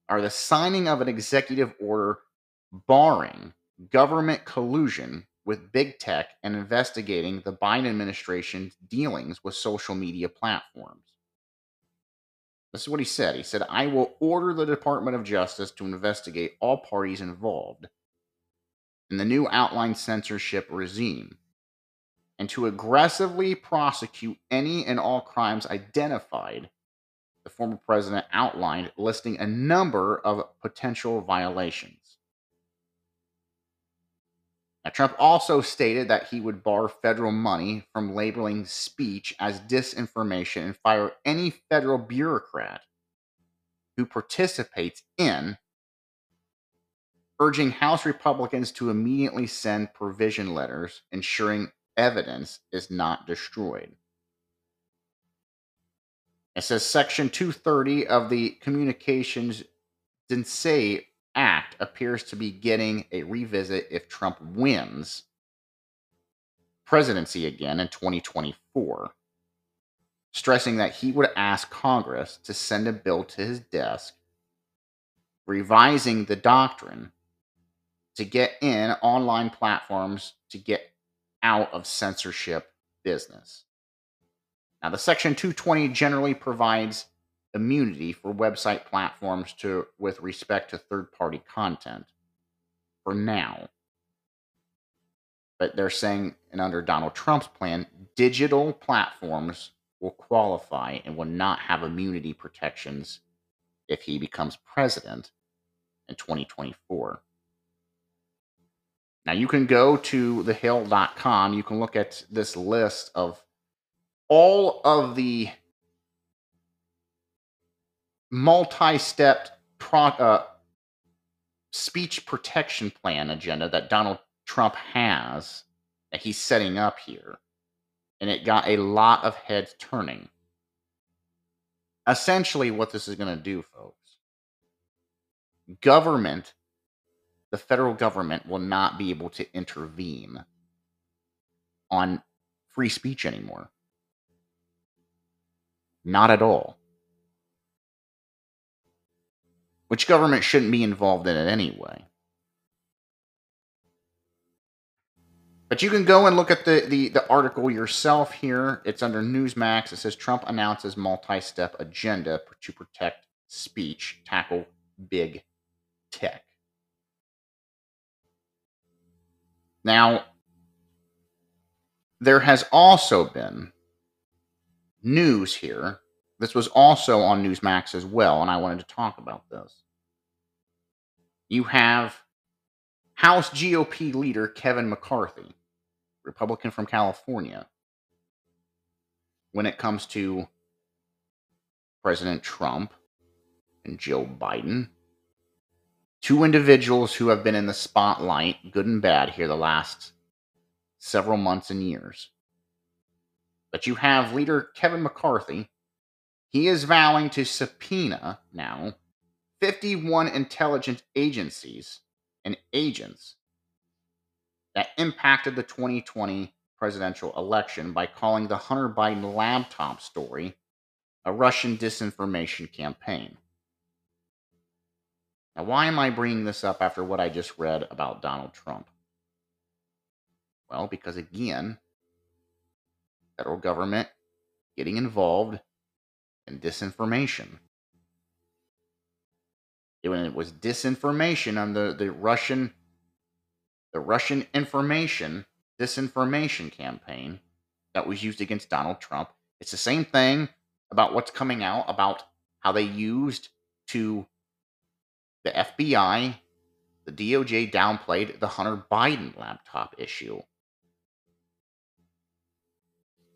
are the signing of an executive order barring government collusion with big tech and investigating the Biden administration's dealings with social media platforms. This is what he said. He said, I will order the Department of Justice to investigate all parties involved in the new outline censorship regime and to aggressively prosecute any and all crimes identified, the former president outlined, listing a number of potential violations. Now, Trump also stated that he would bar federal money from labeling speech as disinformation and fire any federal bureaucrat who participates in urging House Republicans to immediately send provision letters ensuring evidence is not destroyed. It says Section 230 of the Communications Act appears to be getting a revisit if Trump wins presidency again in 2024, stressing that he would ask Congress to send a bill to his desk revising the doctrine to get in online platforms to get out of censorship business. Now, the Section 220 generally provides immunity for website platforms to with respect to third-party content for now. But they're saying, and under Donald Trump's plan, digital platforms will qualify and will not have immunity protections if he becomes president in 2024. Now you can go to thehill.com. You can look at this list of all of the multi-step pro- uh, speech protection plan agenda that Donald Trump has that he's setting up here. And it got a lot of heads turning. Essentially, what this is going to do, folks, government the federal government will not be able to intervene on free speech anymore. Not at all. Which government shouldn't be involved in it anyway. But you can go and look at the, the, the article yourself here. It's under Newsmax. It says Trump announces multi step agenda to protect speech, tackle big tech. Now, there has also been news here. This was also on Newsmax as well, and I wanted to talk about this. You have House GOP leader Kevin McCarthy, Republican from California, when it comes to President Trump and Joe Biden. Two individuals who have been in the spotlight, good and bad, here the last several months and years. But you have leader Kevin McCarthy. He is vowing to subpoena now 51 intelligence agencies and agents that impacted the 2020 presidential election by calling the Hunter Biden laptop story a Russian disinformation campaign. Now, why am I bringing this up after what I just read about Donald Trump? Well, because again, federal government getting involved in disinformation. When it was disinformation on the, the Russian the Russian information disinformation campaign that was used against Donald Trump. It's the same thing about what's coming out about how they used to the FBI, the DOJ downplayed the Hunter Biden laptop issue.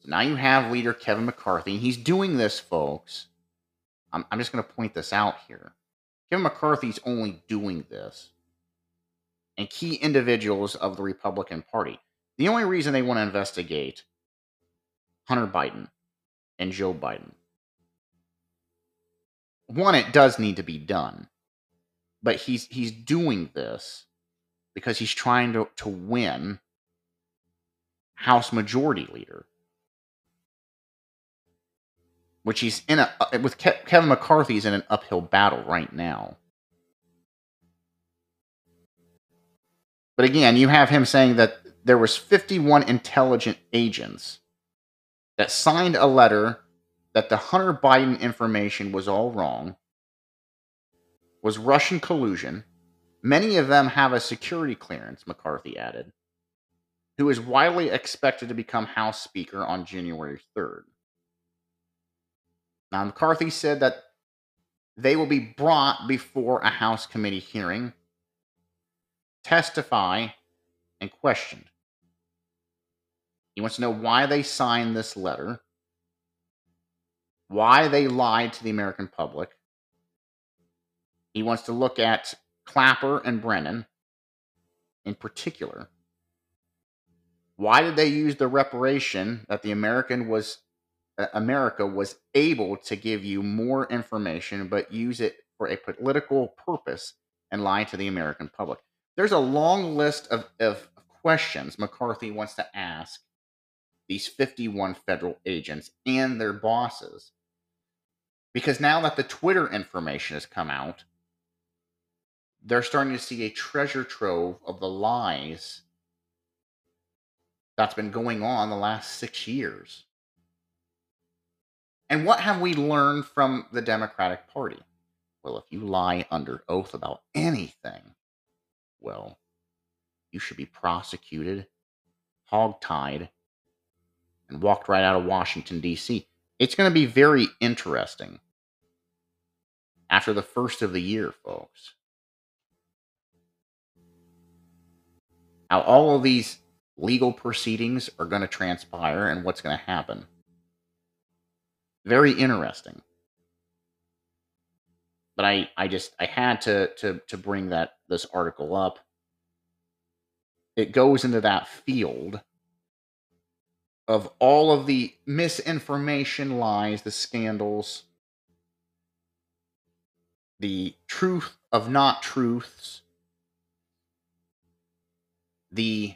So now you have leader Kevin McCarthy. He's doing this, folks. I'm, I'm just going to point this out here. Kevin McCarthy's only doing this and key individuals of the Republican Party. The only reason they want to investigate Hunter Biden and Joe Biden. One, it does need to be done, but he's he's doing this because he's trying to, to win House Majority Leader, which he's in a uh, with Kevin McCarthy's in an uphill battle right now. But again, you have him saying that there was 51 intelligent agents that signed a letter that the Hunter Biden information was all wrong, was Russian collusion. Many of them have a security clearance, McCarthy added, who is widely expected to become House Speaker on January 3rd. Now, McCarthy said that they will be brought before a House committee hearing testify, and questioned. He wants to know why they signed this letter, why they lied to the American public. He wants to look at Clapper and Brennan in particular. Why did they use the reparation that the American was America was able to give you more information but use it for a political purpose and lie to the American public? there's a long list of, of questions McCarthy wants to ask these 51 federal agents and their bosses. Because now that the Twitter information has come out, they're starting to see a treasure trove of the lies that's been going on the last six years. And what have we learned from the Democratic Party? Well, if you lie under oath about anything, well, you should be prosecuted, hogtied, and walked right out of Washington, D.C. It's going to be very interesting after the first of the year, folks. How all of these legal proceedings are going to transpire and what's going to happen. Very interesting. But I, I just I had to to to bring that this article up, it goes into that field of all of the misinformation, lies, the scandals, the truth of not truths, the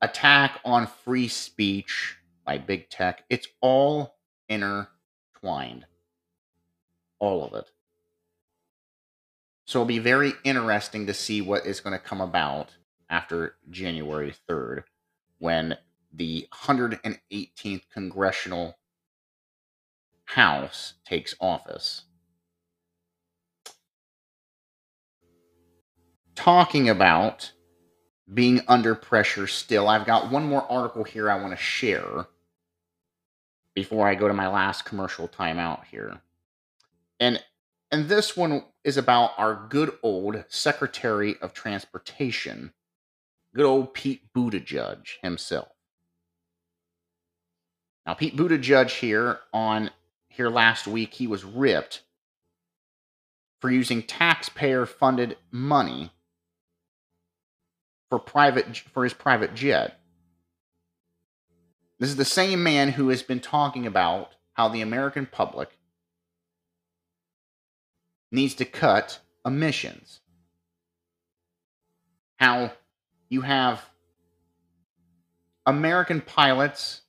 attack on free speech by big tech. It's all intertwined. All of it. So it'll be very interesting to see what is going to come about after January 3rd when the 118th congressional house takes office. Talking about being under pressure still, I've got one more article here I want to share before I go to my last commercial timeout here. And and this one is about our good old Secretary of Transportation, good old Pete Buttigieg himself. Now, Pete Buttigieg here on here last week, he was ripped for using taxpayer-funded money for private for his private jet. This is the same man who has been talking about how the American public needs to cut emissions. How you have American pilots,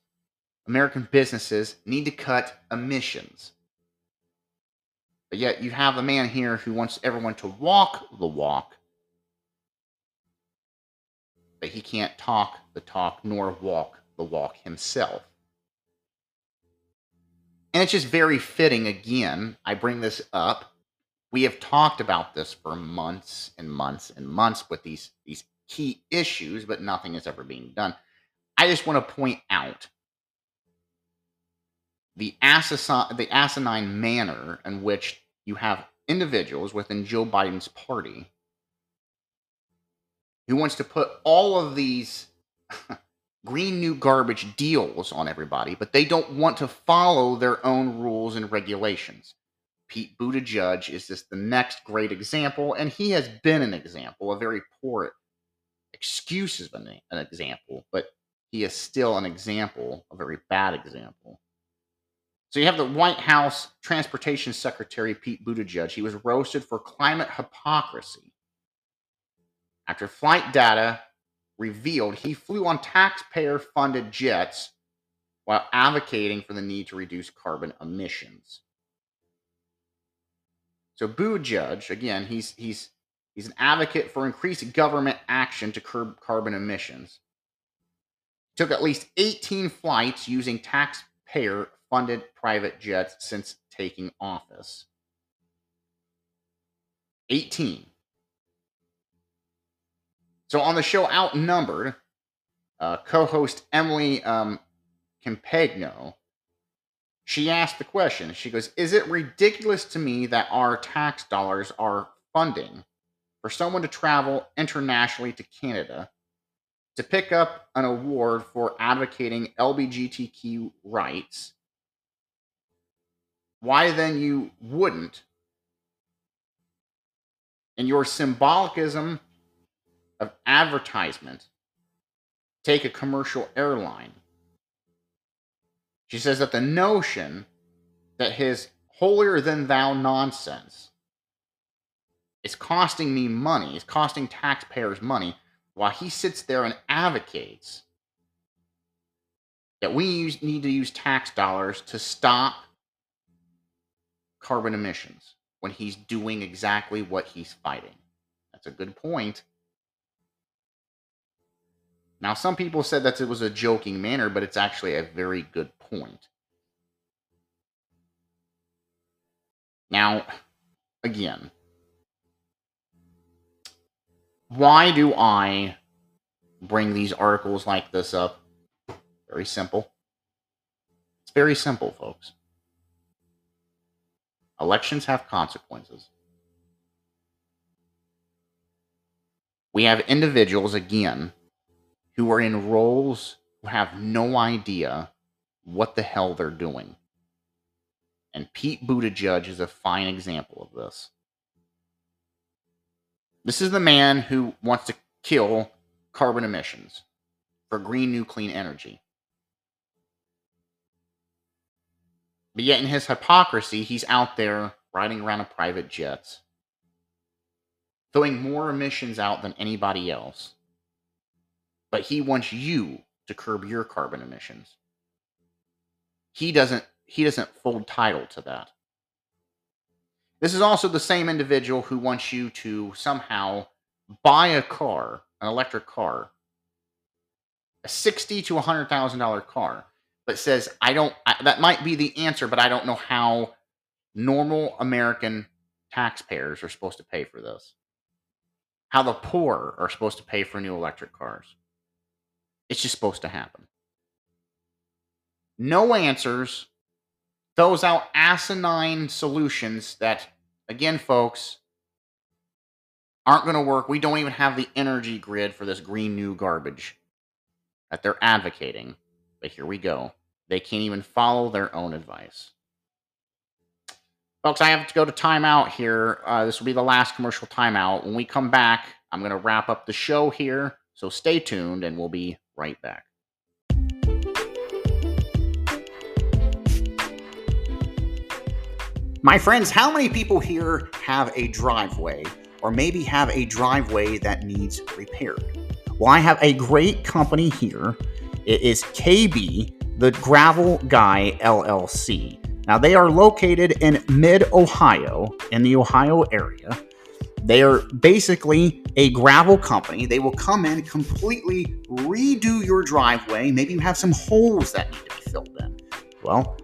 American businesses need to cut emissions. But yet you have a man here who wants everyone to walk the walk, but he can't talk the talk nor walk the walk himself. And it's just very fitting, again, I bring this up we have talked about this for months and months and months with these these key issues, but nothing is ever being done. I just want to point out the the asinine manner in which you have individuals within Joe Biden's party who wants to put all of these green new garbage deals on everybody, but they don't want to follow their own rules and regulations. Pete Buttigieg is just the next great example, and he has been an example, a very poor excuse has been an example, but he is still an example, a very bad example. So you have the White House Transportation Secretary Pete Buttigieg. He was roasted for climate hypocrisy after flight data revealed he flew on taxpayer funded jets while advocating for the need to reduce carbon emissions. So Buttigieg, again, he's he's he's an advocate for increased government action to curb carbon emissions. Took at least 18 flights using taxpayer funded private jets since taking office. 18. So on the show Outnumbered, uh, co-host Emily um, Compagno she asked the question. She goes, Is it ridiculous to me that our tax dollars are funding for someone to travel internationally to Canada to pick up an award for advocating LGBTQ rights? Why then you wouldn't, in your symbolicism of advertisement, take a commercial airline she says that the notion that his holier than thou nonsense is costing me money, is costing taxpayers money, while he sits there and advocates that we use, need to use tax dollars to stop carbon emissions when he's doing exactly what he's fighting. That's a good point. Now, some people said that it was a joking manner, but it's actually a very good point. Now, again, why do I bring these articles like this up? Very simple. It's very simple, folks. Elections have consequences. We have individuals, again, who are in roles who have no idea what the hell they're doing. And Pete Buttigieg is a fine example of this. This is the man who wants to kill carbon emissions for green new clean energy. But yet, in his hypocrisy, he's out there riding around in private jets, throwing more emissions out than anybody else. But he wants you to curb your carbon emissions he doesn't he doesn't fold title to that. This is also the same individual who wants you to somehow buy a car, an electric car, a sixty to a hundred thousand dollar car, but says I don't. I, that might be the answer, but I don't know how normal American taxpayers are supposed to pay for this. How the poor are supposed to pay for new electric cars. It's just supposed to happen. No answers. Those out asinine solutions that, again, folks, aren't going to work. We don't even have the energy grid for this green new garbage that they're advocating. But here we go. They can't even follow their own advice. Folks, I have to go to timeout here. Uh, this will be the last commercial timeout. When we come back, I'm going to wrap up the show here. So stay tuned and we'll be right back. My friends, how many people here have a driveway or maybe have a driveway that needs repaired? Well, I have a great company here. It is KB, the Gravel Guy LLC. Now, they are located in mid Ohio, in the Ohio area. They are basically a gravel company. They will come in, completely redo your driveway. Maybe you have some holes that need to be filled in. Well,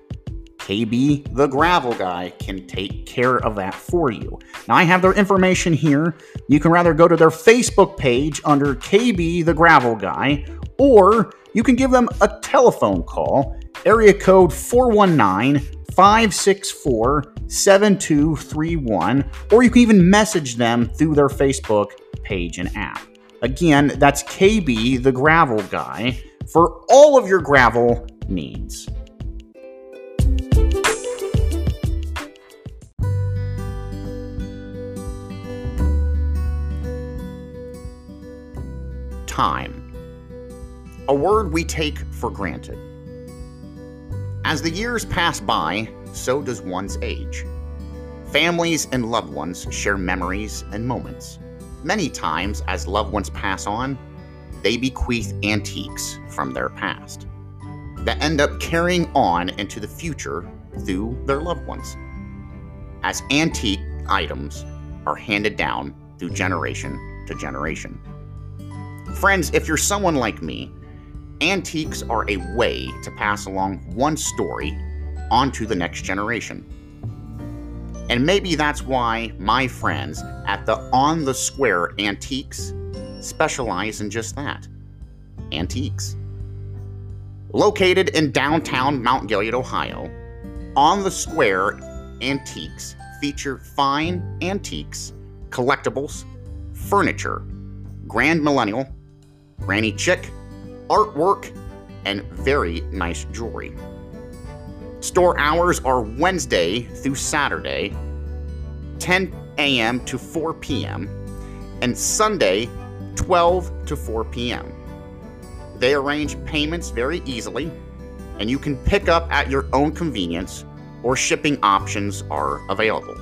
KB the Gravel Guy can take care of that for you. Now, I have their information here. You can rather go to their Facebook page under KB the Gravel Guy, or you can give them a telephone call, area code 419 564 7231, or you can even message them through their Facebook page and app. Again, that's KB the Gravel Guy for all of your gravel needs. time, a word we take for granted. As the years pass by, so does one's age. Families and loved ones share memories and moments. Many times, as loved ones pass on, they bequeath antiques from their past that end up carrying on into the future through their loved ones. As antique items are handed down through generation to generation. Friends, if you're someone like me, antiques are a way to pass along one story onto the next generation. And maybe that's why my friends at the On the Square Antiques specialize in just that antiques. Located in downtown Mount Gilead, Ohio, On the Square Antiques feature fine antiques, collectibles, furniture, grand millennial, Granny Chick, artwork, and very nice jewelry. Store hours are Wednesday through Saturday, 10 a.m. to 4 p.m., and Sunday, 12 to 4 p.m. They arrange payments very easily, and you can pick up at your own convenience, or shipping options are available.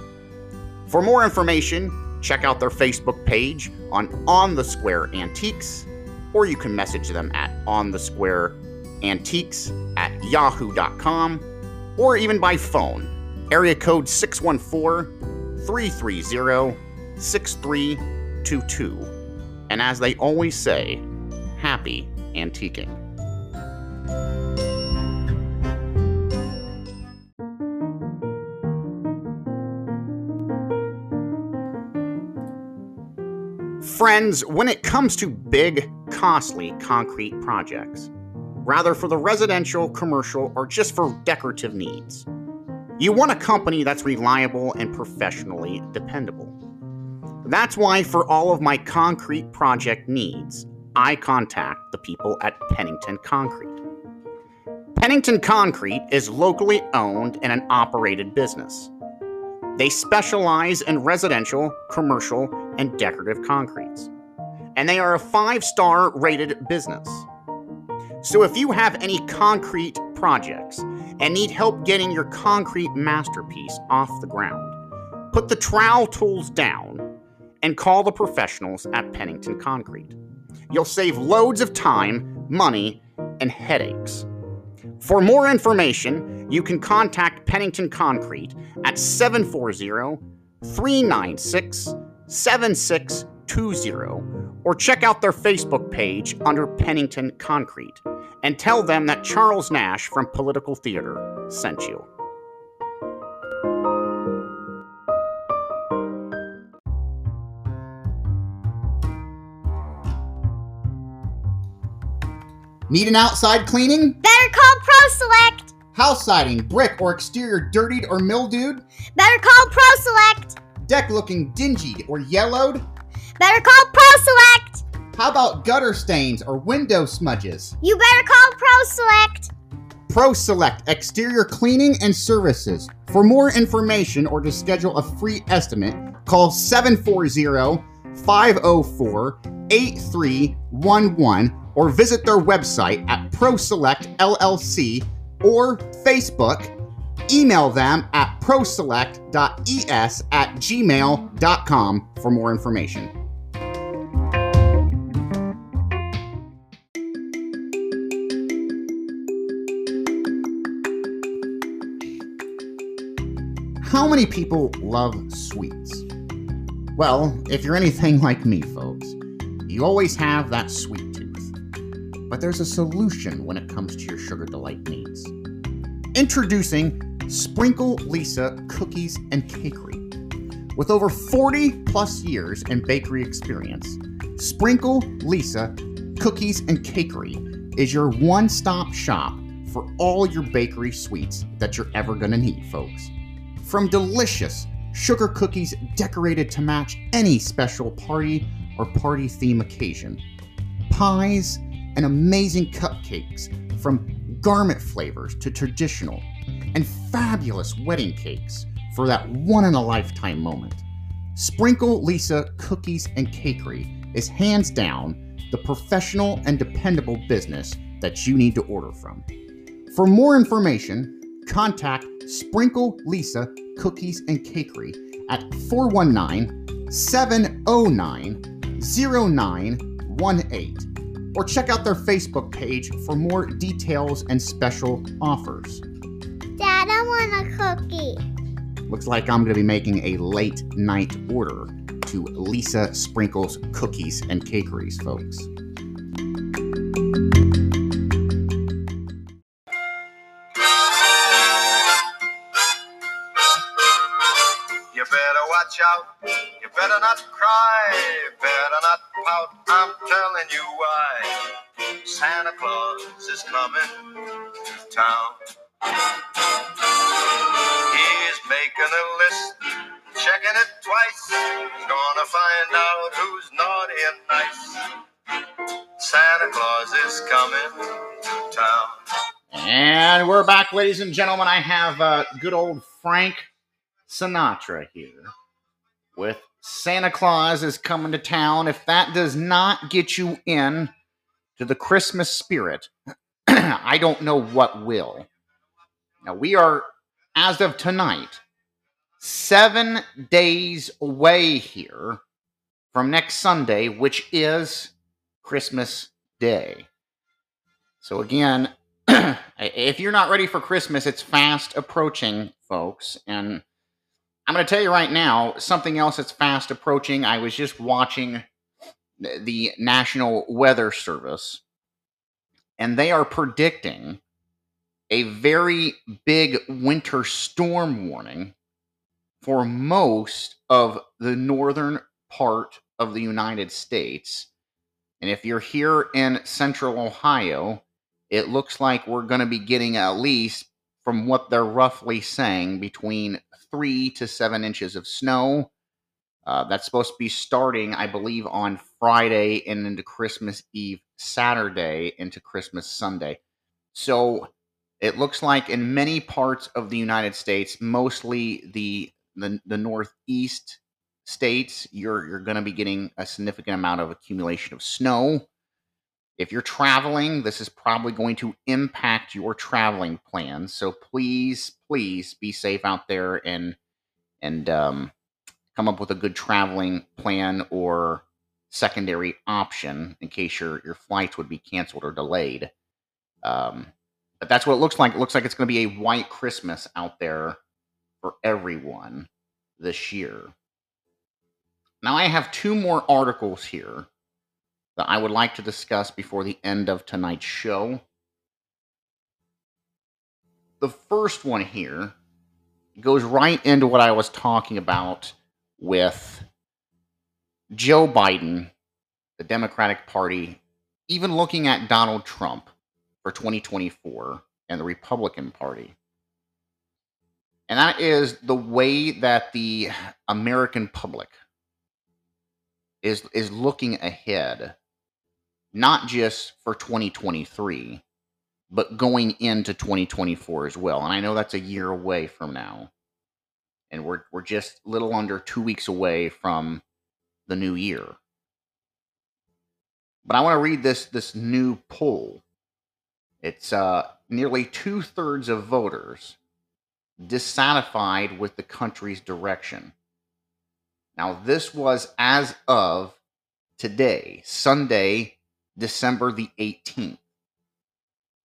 For more information, check out their Facebook page on On the Square Antiques or you can message them at on the square antiques at yahoo.com or even by phone. Area code 614-330-6322 and as they always say happy antiquing Friends, when it comes to big, costly concrete projects, rather for the residential, commercial, or just for decorative needs, you want a company that's reliable and professionally dependable. That's why, for all of my concrete project needs, I contact the people at Pennington Concrete. Pennington Concrete is locally owned and an operated business. They specialize in residential, commercial, and decorative concretes. And they are a five star rated business. So if you have any concrete projects and need help getting your concrete masterpiece off the ground, put the trowel tools down and call the professionals at Pennington Concrete. You'll save loads of time, money, and headaches. For more information, you can contact Pennington Concrete at 740 396 7620 or check out their Facebook page under Pennington Concrete and tell them that Charles Nash from Political Theater sent you. Need an outside cleaning? Better call ProSelect. House siding, brick, or exterior dirtied or mildewed? Better call ProSelect. Deck looking dingy or yellowed? Better call ProSelect. How about gutter stains or window smudges? You better call ProSelect. ProSelect Exterior Cleaning and Services. For more information or to schedule a free estimate, call 740 504 8311 or visit their website at ProSelect LLC or Facebook. Email them at proselect.es at gmail.com for more information. How many people love sweets? Well, if you're anything like me, folks, you always have that sweet tooth. But there's a solution when it comes to your sugar delight needs. Introducing Sprinkle Lisa Cookies and Cakery. With over 40 plus years in bakery experience, Sprinkle Lisa Cookies and Cakery is your one stop shop for all your bakery sweets that you're ever going to need, folks. From delicious sugar cookies decorated to match any special party or party theme occasion, pies, and amazing cupcakes from garment flavors to traditional, and fabulous wedding cakes for that one in a lifetime moment. Sprinkle Lisa Cookies and Cakery is hands down the professional and dependable business that you need to order from. For more information, contact Sprinkle Lisa Cookies and Cakery at 419 709 0918 or check out their Facebook page for more details and special offers. Dad, I want a cookie. Looks like I'm going to be making a late night order to Lisa Sprinkles Cookies and Cakeries, folks. You better watch out. You better not cry. You better not pout. I'm telling you why. Santa Claus is coming to town. He's making a list, checking it twice. Gonna find out who's naughty and nice. Santa Claus is coming to town. And we're back, ladies and gentlemen. I have uh, good old Frank Sinatra here with Santa Claus is coming to town. If that does not get you in to the Christmas spirit, I don't know what will. Now, we are, as of tonight, seven days away here from next Sunday, which is Christmas Day. So, again, if you're not ready for Christmas, it's fast approaching, folks. And I'm going to tell you right now something else that's fast approaching. I was just watching the National Weather Service, and they are predicting a very big winter storm warning for most of the northern part of the United States. And if you're here in central Ohio, it looks like we're going to be getting at least, from what they're roughly saying, between three to seven inches of snow. Uh, that's supposed to be starting, I believe, on Friday and into Christmas Eve, Saturday into Christmas Sunday. So it looks like in many parts of the United States, mostly the the, the northeast states, you're you're going to be getting a significant amount of accumulation of snow. If you're traveling, this is probably going to impact your traveling plans. So please, please be safe out there and and um, come up with a good traveling plan or secondary option in case your your flights would be canceled or delayed. Um, but that's what it looks like. It looks like it's going to be a white Christmas out there for everyone this year. Now I have two more articles here that I would like to discuss before the end of tonight's show. The first one here goes right into what I was talking about with Joe Biden, the Democratic Party, even looking at Donald Trump for 2024 and the Republican Party. And that is the way that the American public is is looking ahead not just for 2023 but going into 2024 as well. And I know that's a year away from now. And we're we're just a little under 2 weeks away from the new year. But I want to read this this new poll. It's uh, nearly two thirds of voters dissatisfied with the country's direction. Now, this was as of today, Sunday, December the 18th.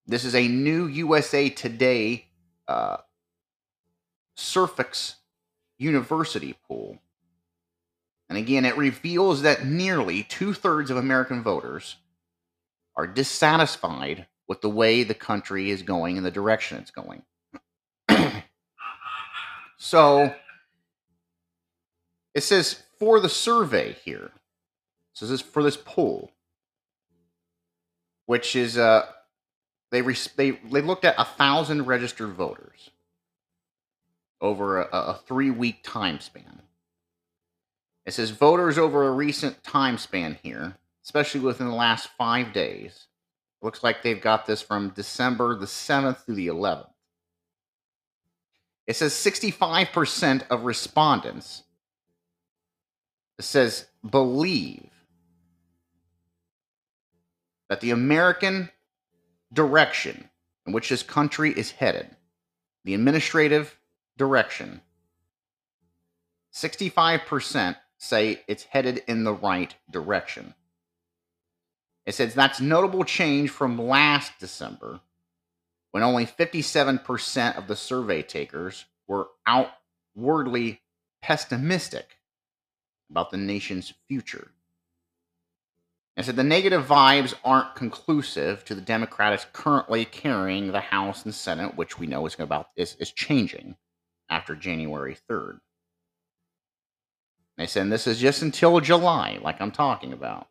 This is a new USA Today uh, Suffolk University poll. And again, it reveals that nearly two thirds of American voters are dissatisfied with the way the country is going and the direction it's going. so it says for the survey here. So this is for this poll, which is uh they re- they they looked at a thousand registered voters over a, a three week time span. It says voters over a recent time span here, especially within the last five days. Looks like they've got this from December the 7th through the 11th. It says 65% of respondents says believe that the American direction in which this country is headed, the administrative direction, 65% say it's headed in the right direction. It says that's notable change from last December when only 57% of the survey takers were outwardly pessimistic about the nation's future. And said the negative vibes aren't conclusive to the Democrats currently carrying the House and Senate, which we know is about is, is changing after January 3rd. They said this is just until July, like I'm talking about.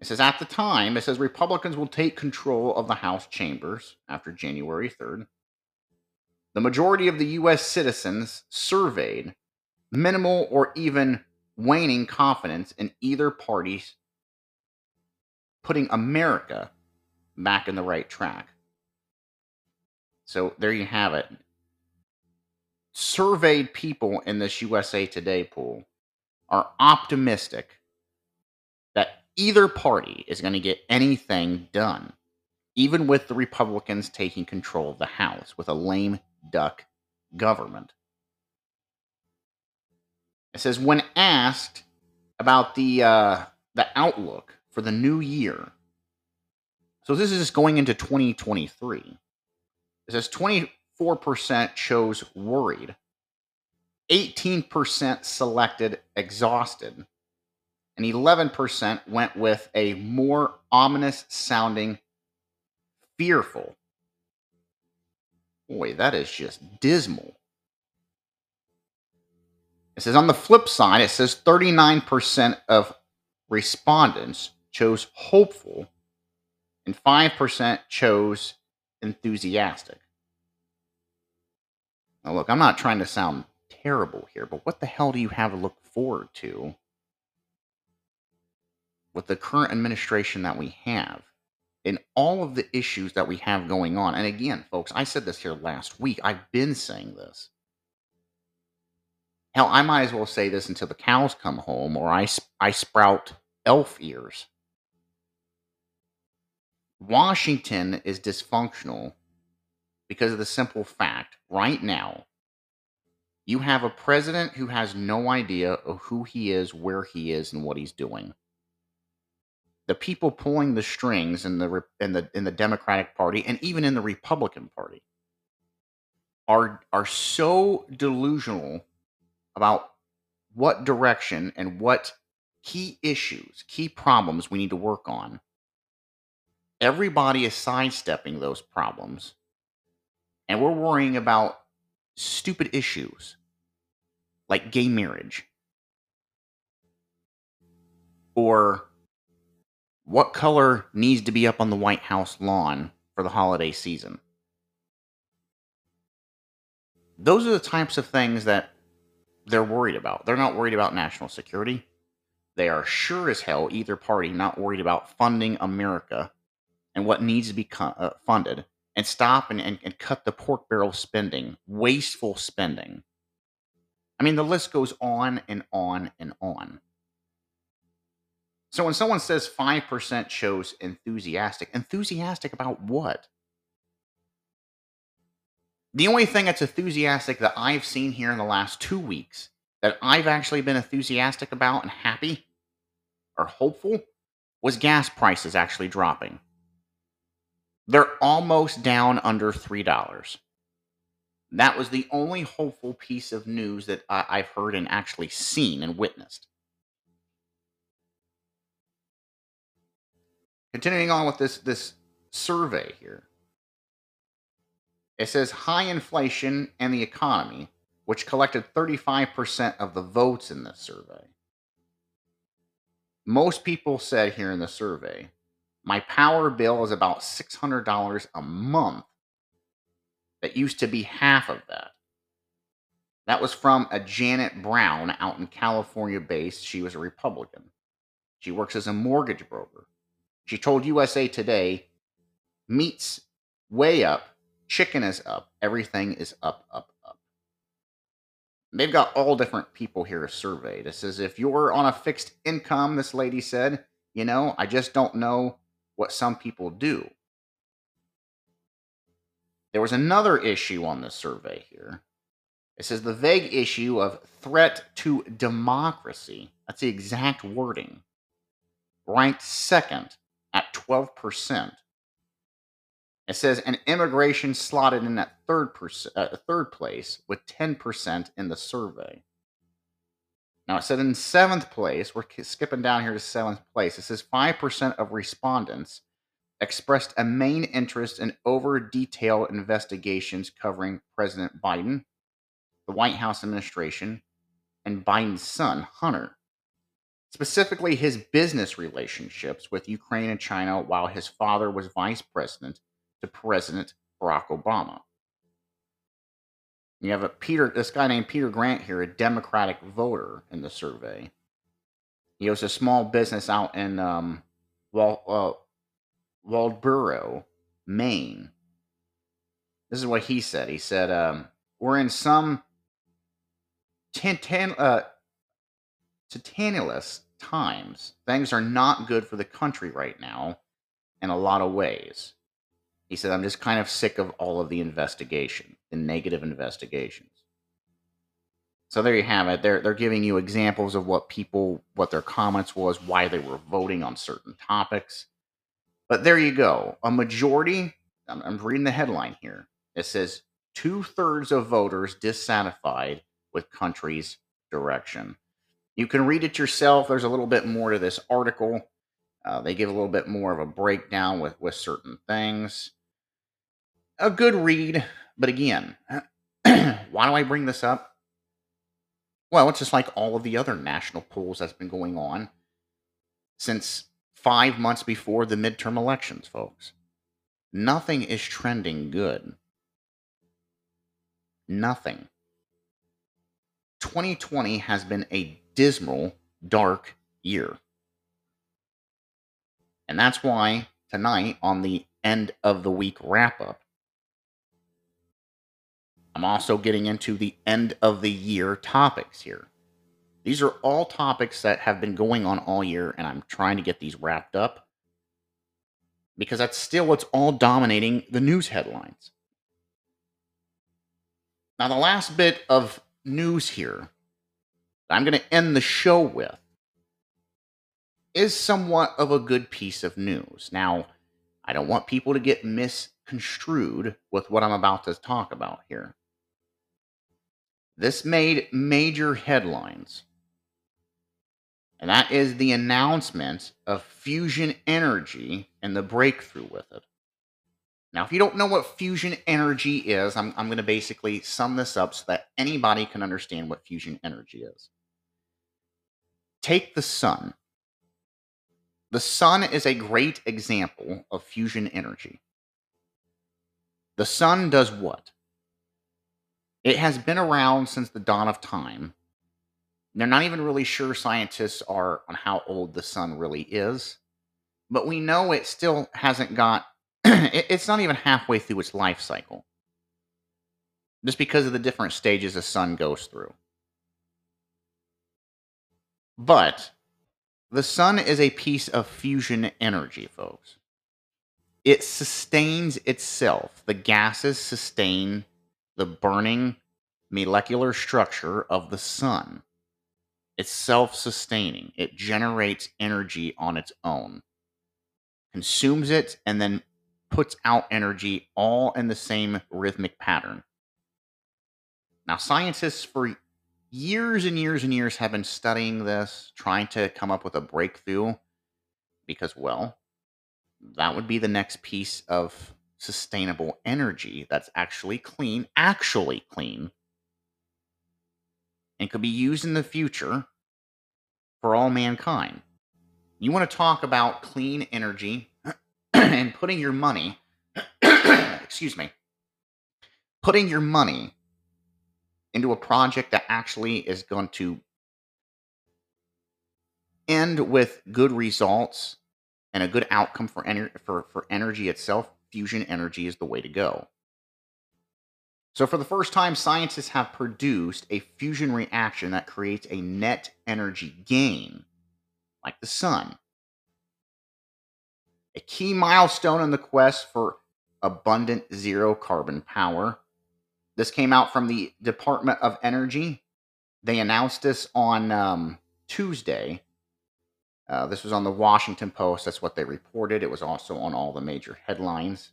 It says at the time, it says Republicans will take control of the House chambers after January 3rd. The majority of the U.S. citizens surveyed minimal or even waning confidence in either party's putting America back in the right track. So there you have it. Surveyed people in this USA Today poll are optimistic either party is going to get anything done, even with the Republicans taking control of the House with a lame duck government. It says when asked about the uh, the outlook for the new year. So this is going into 2023. It says 24% chose worried, 18% selected exhausted, and 11% went with a more ominous sounding fearful. Boy, that is just dismal. It says on the flip side, it says 39% of respondents chose hopeful and 5% chose enthusiastic. Now, look, I'm not trying to sound terrible here, but what the hell do you have to look forward to with the current administration that we have and all of the issues that we have going on? And again, folks, I said this here last week. I've been saying this. Hell, I might as well say this until the cows come home or I, I sprout elf ears. Washington is dysfunctional because of the simple fact right now you have a president who has no idea of who he is, where he is, and what he's doing. The people pulling the strings in the in the in the Democratic Party and even in the Republican Party are are so delusional about what direction and what key issues, key problems we need to work on. Everybody is sidestepping those problems, and we're worrying about stupid issues like gay marriage or what color needs to be up on the White House lawn for the holiday season. Those are the types of things that they're worried about. They're not worried about national security. They are sure as hell, either party, not worried about funding America and what needs to be uh, funded and stop and, and, and cut the pork barrel spending, wasteful spending. I mean, the list goes on and on and on. So when someone says 5% shows enthusiastic, enthusiastic about what? The only thing that's enthusiastic that I've seen here in the last two weeks that I've actually been enthusiastic about and happy or hopeful was gas prices actually dropping. They're almost down under $3. That was the only hopeful piece of news that I- have heard and actually seen and witnessed. Continuing on with this, this survey here. It says high inflation and the economy, which collected 35% of the votes in this survey. Most people said here in the survey, my power bill is about $600 a month. That used to be half of that. That was from a Janet Brown out in California based. She was a Republican. She works as a mortgage broker. She told USA Today, meat's way up Chicken is up. Everything is up, up, up. They've got all different people here surveyed. It says if you're on a fixed income, this lady said, you know, I just don't know what some people do. There was another issue on this survey here. It says the vague issue of threat to democracy. That's the exact wording. Ranked second at 12%. It says an immigration slotted in at third uh, third place with 10% in the survey. Now it said in seventh place, we're skipping down here to seventh place. It says 5% of respondents expressed a main interest in over detailed investigations covering President Biden, the White House administration, and Biden's son, Hunter. Specifically, his business relationships with Ukraine and China while his father was vice president to President Barack Obama. You have a Peter, this guy named Peter Grant here, a Democratic voter in the survey. He owns a small business out in um, uh, Waldoboro, Maine. This is what he said. He said, um, "We're in some titan, uh, titanulous times. Things are not good for the country right now, in a lot of ways. He said, I'm just kind of sick of all of the investigation, the negative investigations. So there you have it. They're, they're giving you examples of what people, what their comments was, why they were voting on certain topics. But there you go. A majority, I'm, I'm reading the headline here. It says two thirds of voters dissatisfied with country's direction. You can read it yourself. There's a little bit more to this article. Uh, they give a little bit more of a breakdown with, with certain things a good read. But again, why do I bring this up? Well, it's just like all of the other national polls that's been going on since five months before the midterm elections, folks. Nothing is trending good. Nothing. 2020 has been a dismal, dark year. And that's why tonight, on the end of the week wrap up, I'm also getting into the end of the year topics here. These are all topics that have been going on all year, and I'm trying to get these wrapped up because that's still what's all dominating the news headlines. Now, the last bit of news here that I'm going to end the show with is somewhat of a good piece of news. Now, I don't want people to get misconstrued with what I'm about to talk about here. This made major headlines. And that is the announcement of fusion energy and the breakthrough with it. Now, if you don't know what fusion energy is, I'm, I'm going to basically sum this up so that anybody can understand what fusion energy is. Take the sun. The sun is a great example of fusion energy. The sun does what? It has been around since the dawn of time. They're not even really sure scientists are on how old the sun really is, but we know it still hasn't got, it's not even halfway through its life cycle, just because of the different stages the sun goes through. But the sun is a piece of fusion energy, folks. It sustains itself. The gases sustain the burning molecular structure of the sun. It's self sustaining, it generates energy on its own, consumes it, and then puts out energy all in the same rhythmic pattern. Now, scientists for years and years and years have been studying this, trying to come up with a breakthrough because, well, that would be the next piece of sustainable energy that's actually clean, actually clean, and could be used in the future for all mankind. You want to talk about clean energy and putting your money, excuse me, putting your money into a project that actually is going to end with good results and a good outcome for, ener- for, for energy itself, fusion energy is the way to go. So, for the first time, scientists have produced a fusion reaction that creates a net energy gain, like the sun. A key milestone in the quest for abundant zero carbon power. This came out from the Department of Energy. They announced this on um, Tuesday. Uh, this was on the Washington Post. That's what they reported. It was also on all the major headlines.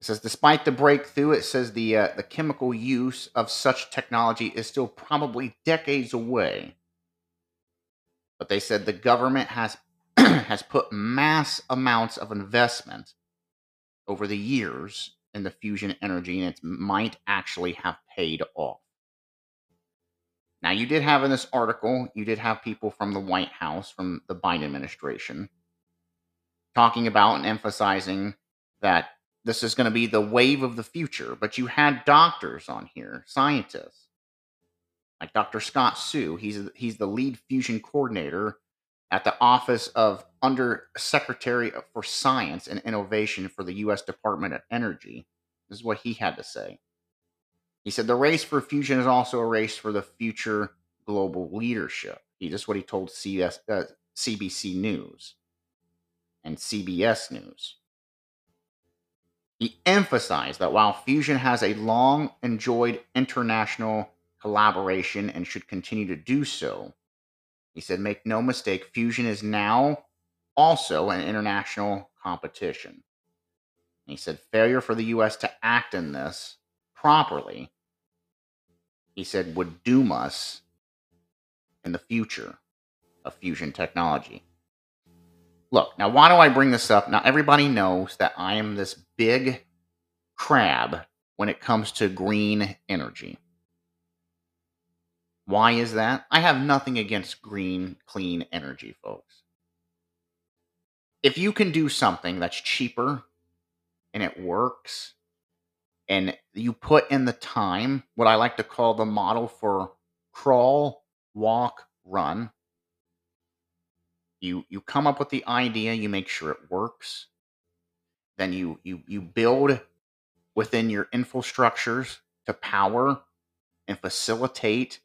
It says, despite the breakthrough, it says the uh, the chemical use of such technology is still probably decades away. But they said the government has has put mass amounts of investment over the years in the fusion energy, and it might actually have paid off. Now, you did have in this article, you did have people from the White House, from the Biden administration, talking about and emphasizing that this is going to be the wave of the future. But you had doctors on here, scientists, like Dr. Scott Hsu. He's he's the lead fusion coordinator at the Office of Under Secretary for Science and Innovation for the U.S. Department of Energy. This is what he had to say. He said the race for fusion is also a race for the future global leadership. He just what he told CS, uh, CBC News and CBS News. He emphasized that while fusion has a long enjoyed international collaboration and should continue to do so, he said, make no mistake, fusion is now also an international competition. And he said, failure for the U.S. to act in this properly, he said, would doom us in the future of fusion technology. Look, now why do I bring this up? Now everybody knows that I am this big crab when it comes to green energy. Why is that? I have nothing against green, clean energy, folks. If you can do something that's cheaper and it works, and you put in the time, what I like to call the model for crawl, walk, run, you you come up with the idea you make sure it works then you you you build within your infrastructures to power and facilitate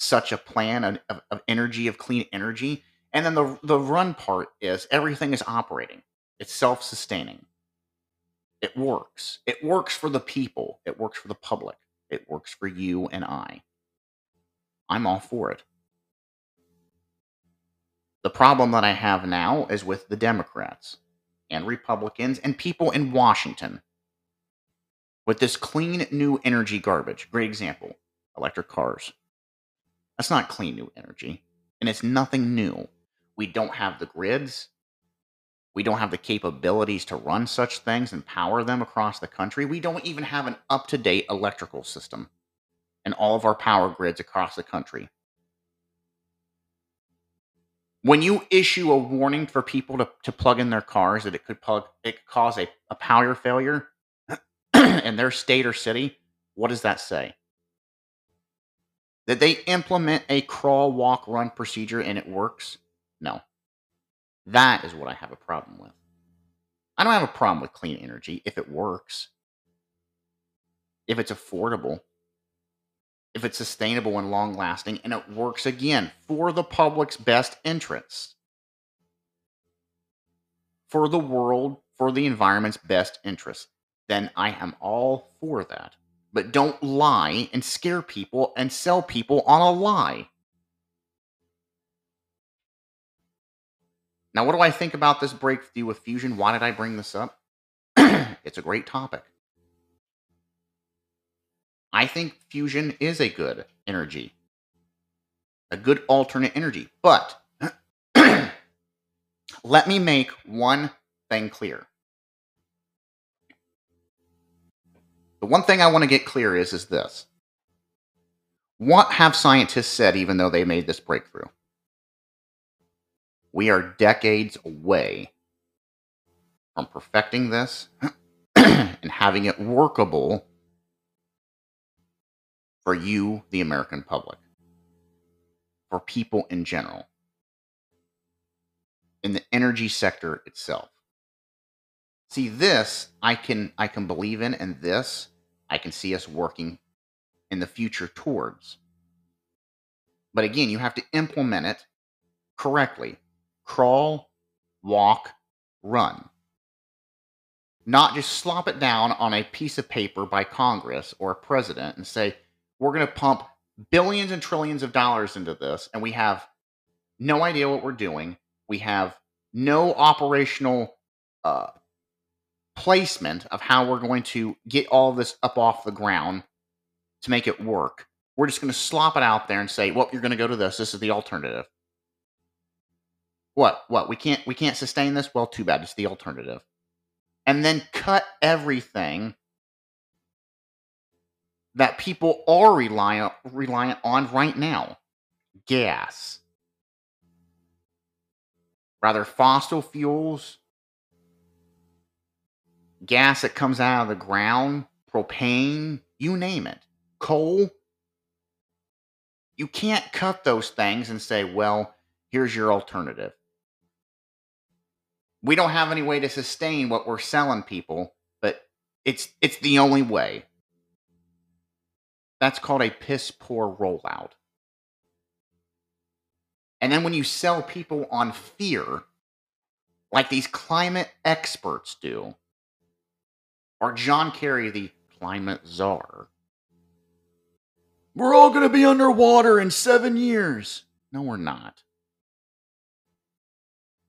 such a plan of, of, energy of clean energy. And then the the run part is everything is operating. It's self-sustaining. It works. It works for the people. It works for the public. It works for you and i. I'm all for it. The problem that I have now is with the Democrats and Republicans and people in Washington with this clean new energy garbage. Great example electric cars. That's not clean new energy. And it's nothing new. We don't have the grids. We don't have the capabilities to run such things and power them across the country. We don't even have an up to date electrical system in all of our power grids across the country. When you issue a warning for people to, to plug in their cars that it could plug it could cause a, a power failure in their state or city, what does that say? Did they implement a crawl, walk, run procedure and it works? No. That is what I have a problem with. I don't have a problem with clean energy if it works, if it's affordable, if it's sustainable and long lasting, and it works again for the public's best interests, for the world, for the environment's best interest, then I am all for that. But don't lie and scare people and sell people on a lie. Now, what do I think about this breakthrough with fusion? Why did I bring this up? it's a great topic. I think fusion is a good energy, a good alternate energy. But let me make one thing clear. The one thing I want to get clear is is this. What have scientists said even though they made this breakthrough? We are decades away from perfecting this and having it workable for you, the American public, for people in general, in the energy sector itself. See, this I can I can believe in, and this I can see us working in the future towards. But again, you have to implement it correctly. Crawl, walk, run. Not just slop it down on a piece of paper by Congress or a president and say, we're going to pump billions and trillions of dollars into this, and we have no idea what we're doing. We have no operational uh, placement of how we're going to get all this up off the ground to make it work. We're just going to slop it out there and say, "Well, you're going to go to this. This is the alternative." What? What? We can't we can't sustain this? Well, too bad. It's the alternative. And then cut everything that people are reliant reliant on right now. Gas. Rather fossil fuels, gas that comes out of the ground, propane, you name it, coal. You can't cut those things and say, well, here's your alternative. We don't have any way to sustain what we're selling people, but it's it's the only way. That's called a piss poor rollout. And then when you sell people on fear, like these climate experts do, or John Kerry, the climate czar, we're all going to be underwater in seven years. No, we're not.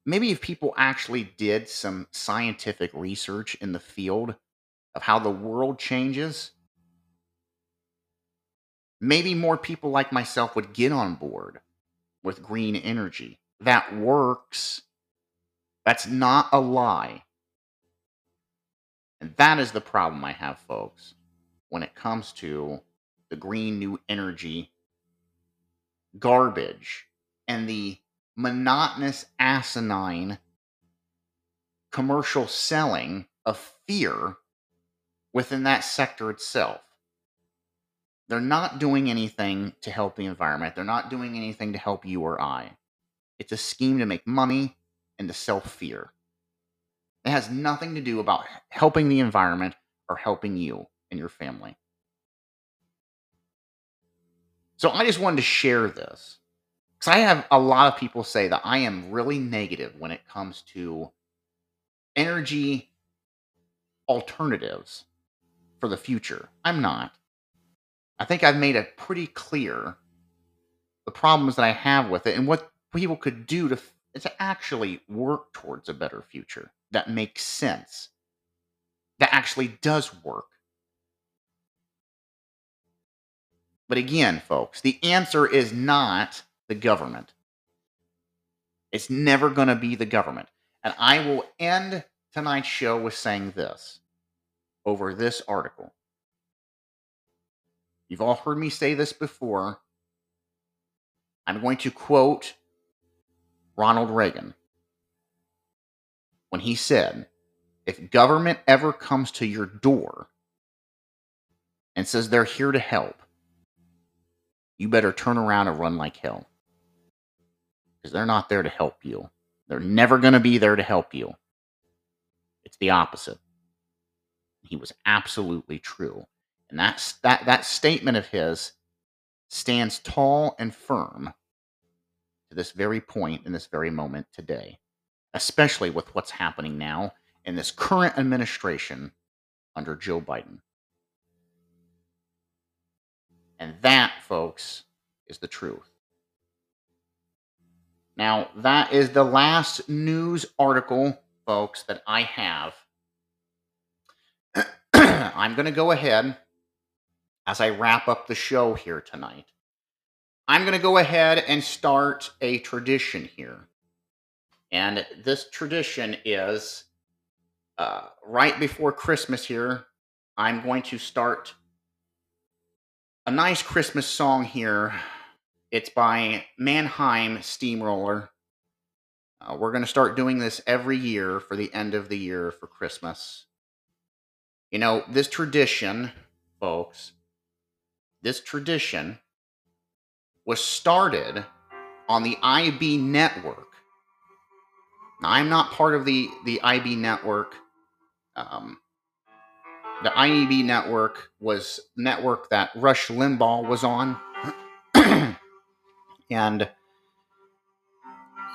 Maybe if people actually did some scientific research in the field of how the world changes, maybe more people like myself would get on board with green energy. That works. That's not a lie. And that is the problem I have, folks, when it comes to the green new energy garbage and the monotonous, asinine commercial selling of fear within that sector itself. They're not doing anything to help the environment. They're not doing anything to help you or I. It's a scheme to make money and to sell fear. It has nothing to do about helping the environment or helping you and your family. So I just wanted to share this because I have a lot of people say that I am really negative when it comes to energy alternatives for the future. I'm not. I think I've made it pretty clear the problems that I have with it and what people could do to, to actually work towards a better future that makes sense, that actually does work. But again, folks, the answer is not the government. It's never going to be the government. And I will end tonight's show with saying this over this article. You've all heard me say this before. I'm going to quote Ronald Reagan when he said, If government ever comes to your door and says they're here to help, you better turn around and run like hell. Because they're not there to help you. They're never going to be there to help you. It's the opposite. He was absolutely true. And that's, that, that statement of his stands tall and firm to this very point in this very moment today, especially with what's happening now in this current administration under Joe Biden. And that, folks, is the truth. Now, that is the last news article, folks, that I have. I'm going to go ahead as I wrap up the show here tonight. I'm going to go ahead and start a tradition here. And this tradition is uh, right before Christmas here, I'm going to start a nice Christmas song here. It's by Mannheim Steamroller. Uh, we're going to start doing this every year for the end of the year for Christmas. You know, this tradition, folks, this tradition was started on the EIB network. I'm not part of the, the EIB network. Um, the EIB network was network that Rush Limbaugh was on. and,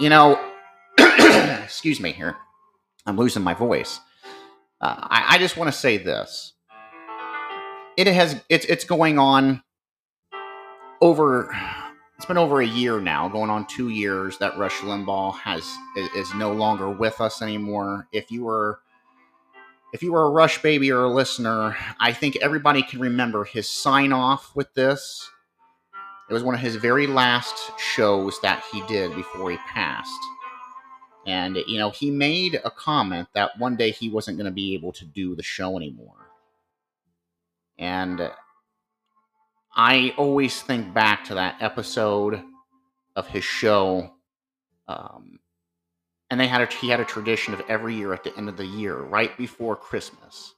you know, excuse me here. I'm losing my voice. Uh, I, I just want to say this. It has it's it's going on over it's been over a year now, going on two years that Rush Limbaugh has is, is no longer with us anymore. If you were if you were a Rush baby or a listener, I think everybody can remember his sign off with this. It was one of his very last shows that he did before he passed. And, you know, he made a comment that one day he wasn't going to be able to do the show anymore. And I always think back to that episode of his show um, and they had a, he had a tradition of every year at the end of the year, right before Christmas,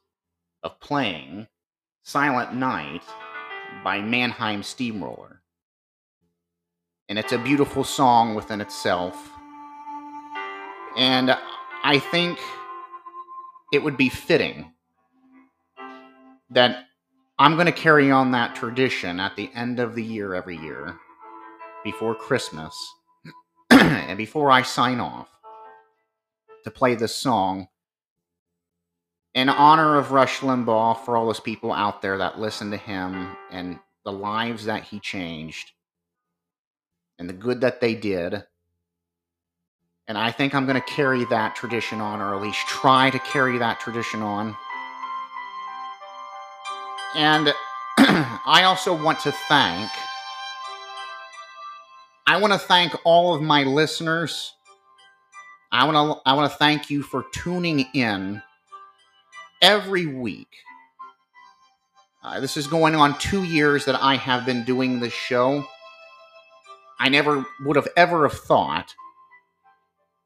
of playing Silent Night by Mannheim Steamroller. And it's a beautiful song within itself. And I think it would be fitting that I'm going to carry on that tradition at the end of the year every year, before Christmas, and before I sign off to play this song in honor of Rush Limbaugh for all those people out there that listen to him and the lives that he changed and the good that they did. And I think I'm going to carry that tradition on, or at least try to carry that tradition on. And I also want to thank. I want to thank all of my listeners I want to I want to thank you for tuning in every week. Uh, this is going on two years that I have been doing this show. I never would have ever have thought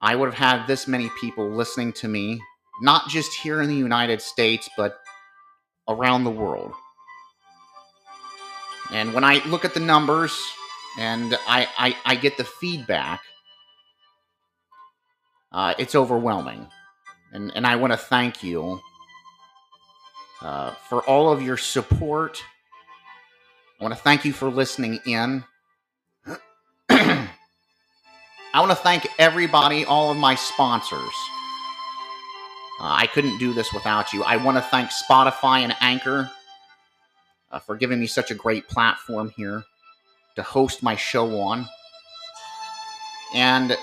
I would have had this many people listening to me, not just here in the United States, but around the world. And when I look at the numbers and I, I, I get the feedback, uh, it's overwhelming. And, and I want to thank you uh, for all of your support. I want to thank you for listening in. I want to thank everybody, all of my sponsors. Uh, I couldn't do this without you. I want to thank Spotify and Anchor uh, for giving me such a great platform here to host my show on. And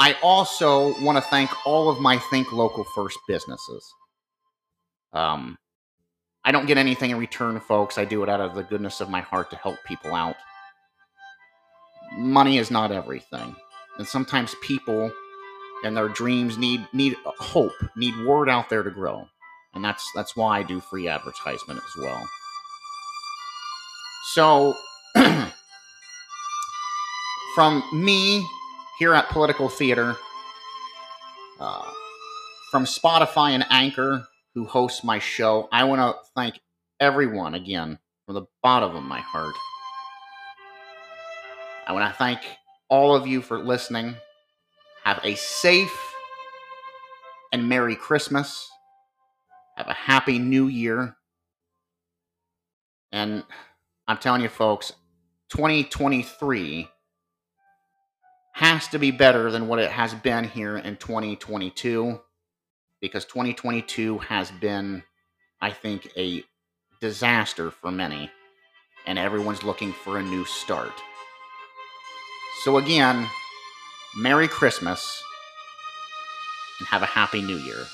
I also want to thank all of my Think Local First businesses. Um, I don't get anything in return, folks. I do it out of the goodness of my heart to help people out. Money is not everything. And sometimes people and their dreams need need hope, need word out there to grow. And that's that's why I do free advertisement as well. So from me here at Political Theater, uh, from Spotify and Anchor, who hosts my show, I want to thank everyone again from the bottom of my heart. I want to thank all of you for listening. Have a safe and Merry Christmas. Have a happy new year. And I'm telling you, folks, 2023 has to be better than what it has been here in 2022 because 2022 has been, I think, a disaster for many, and everyone's looking for a new start. So, again, Merry Christmas and have a Happy New Year.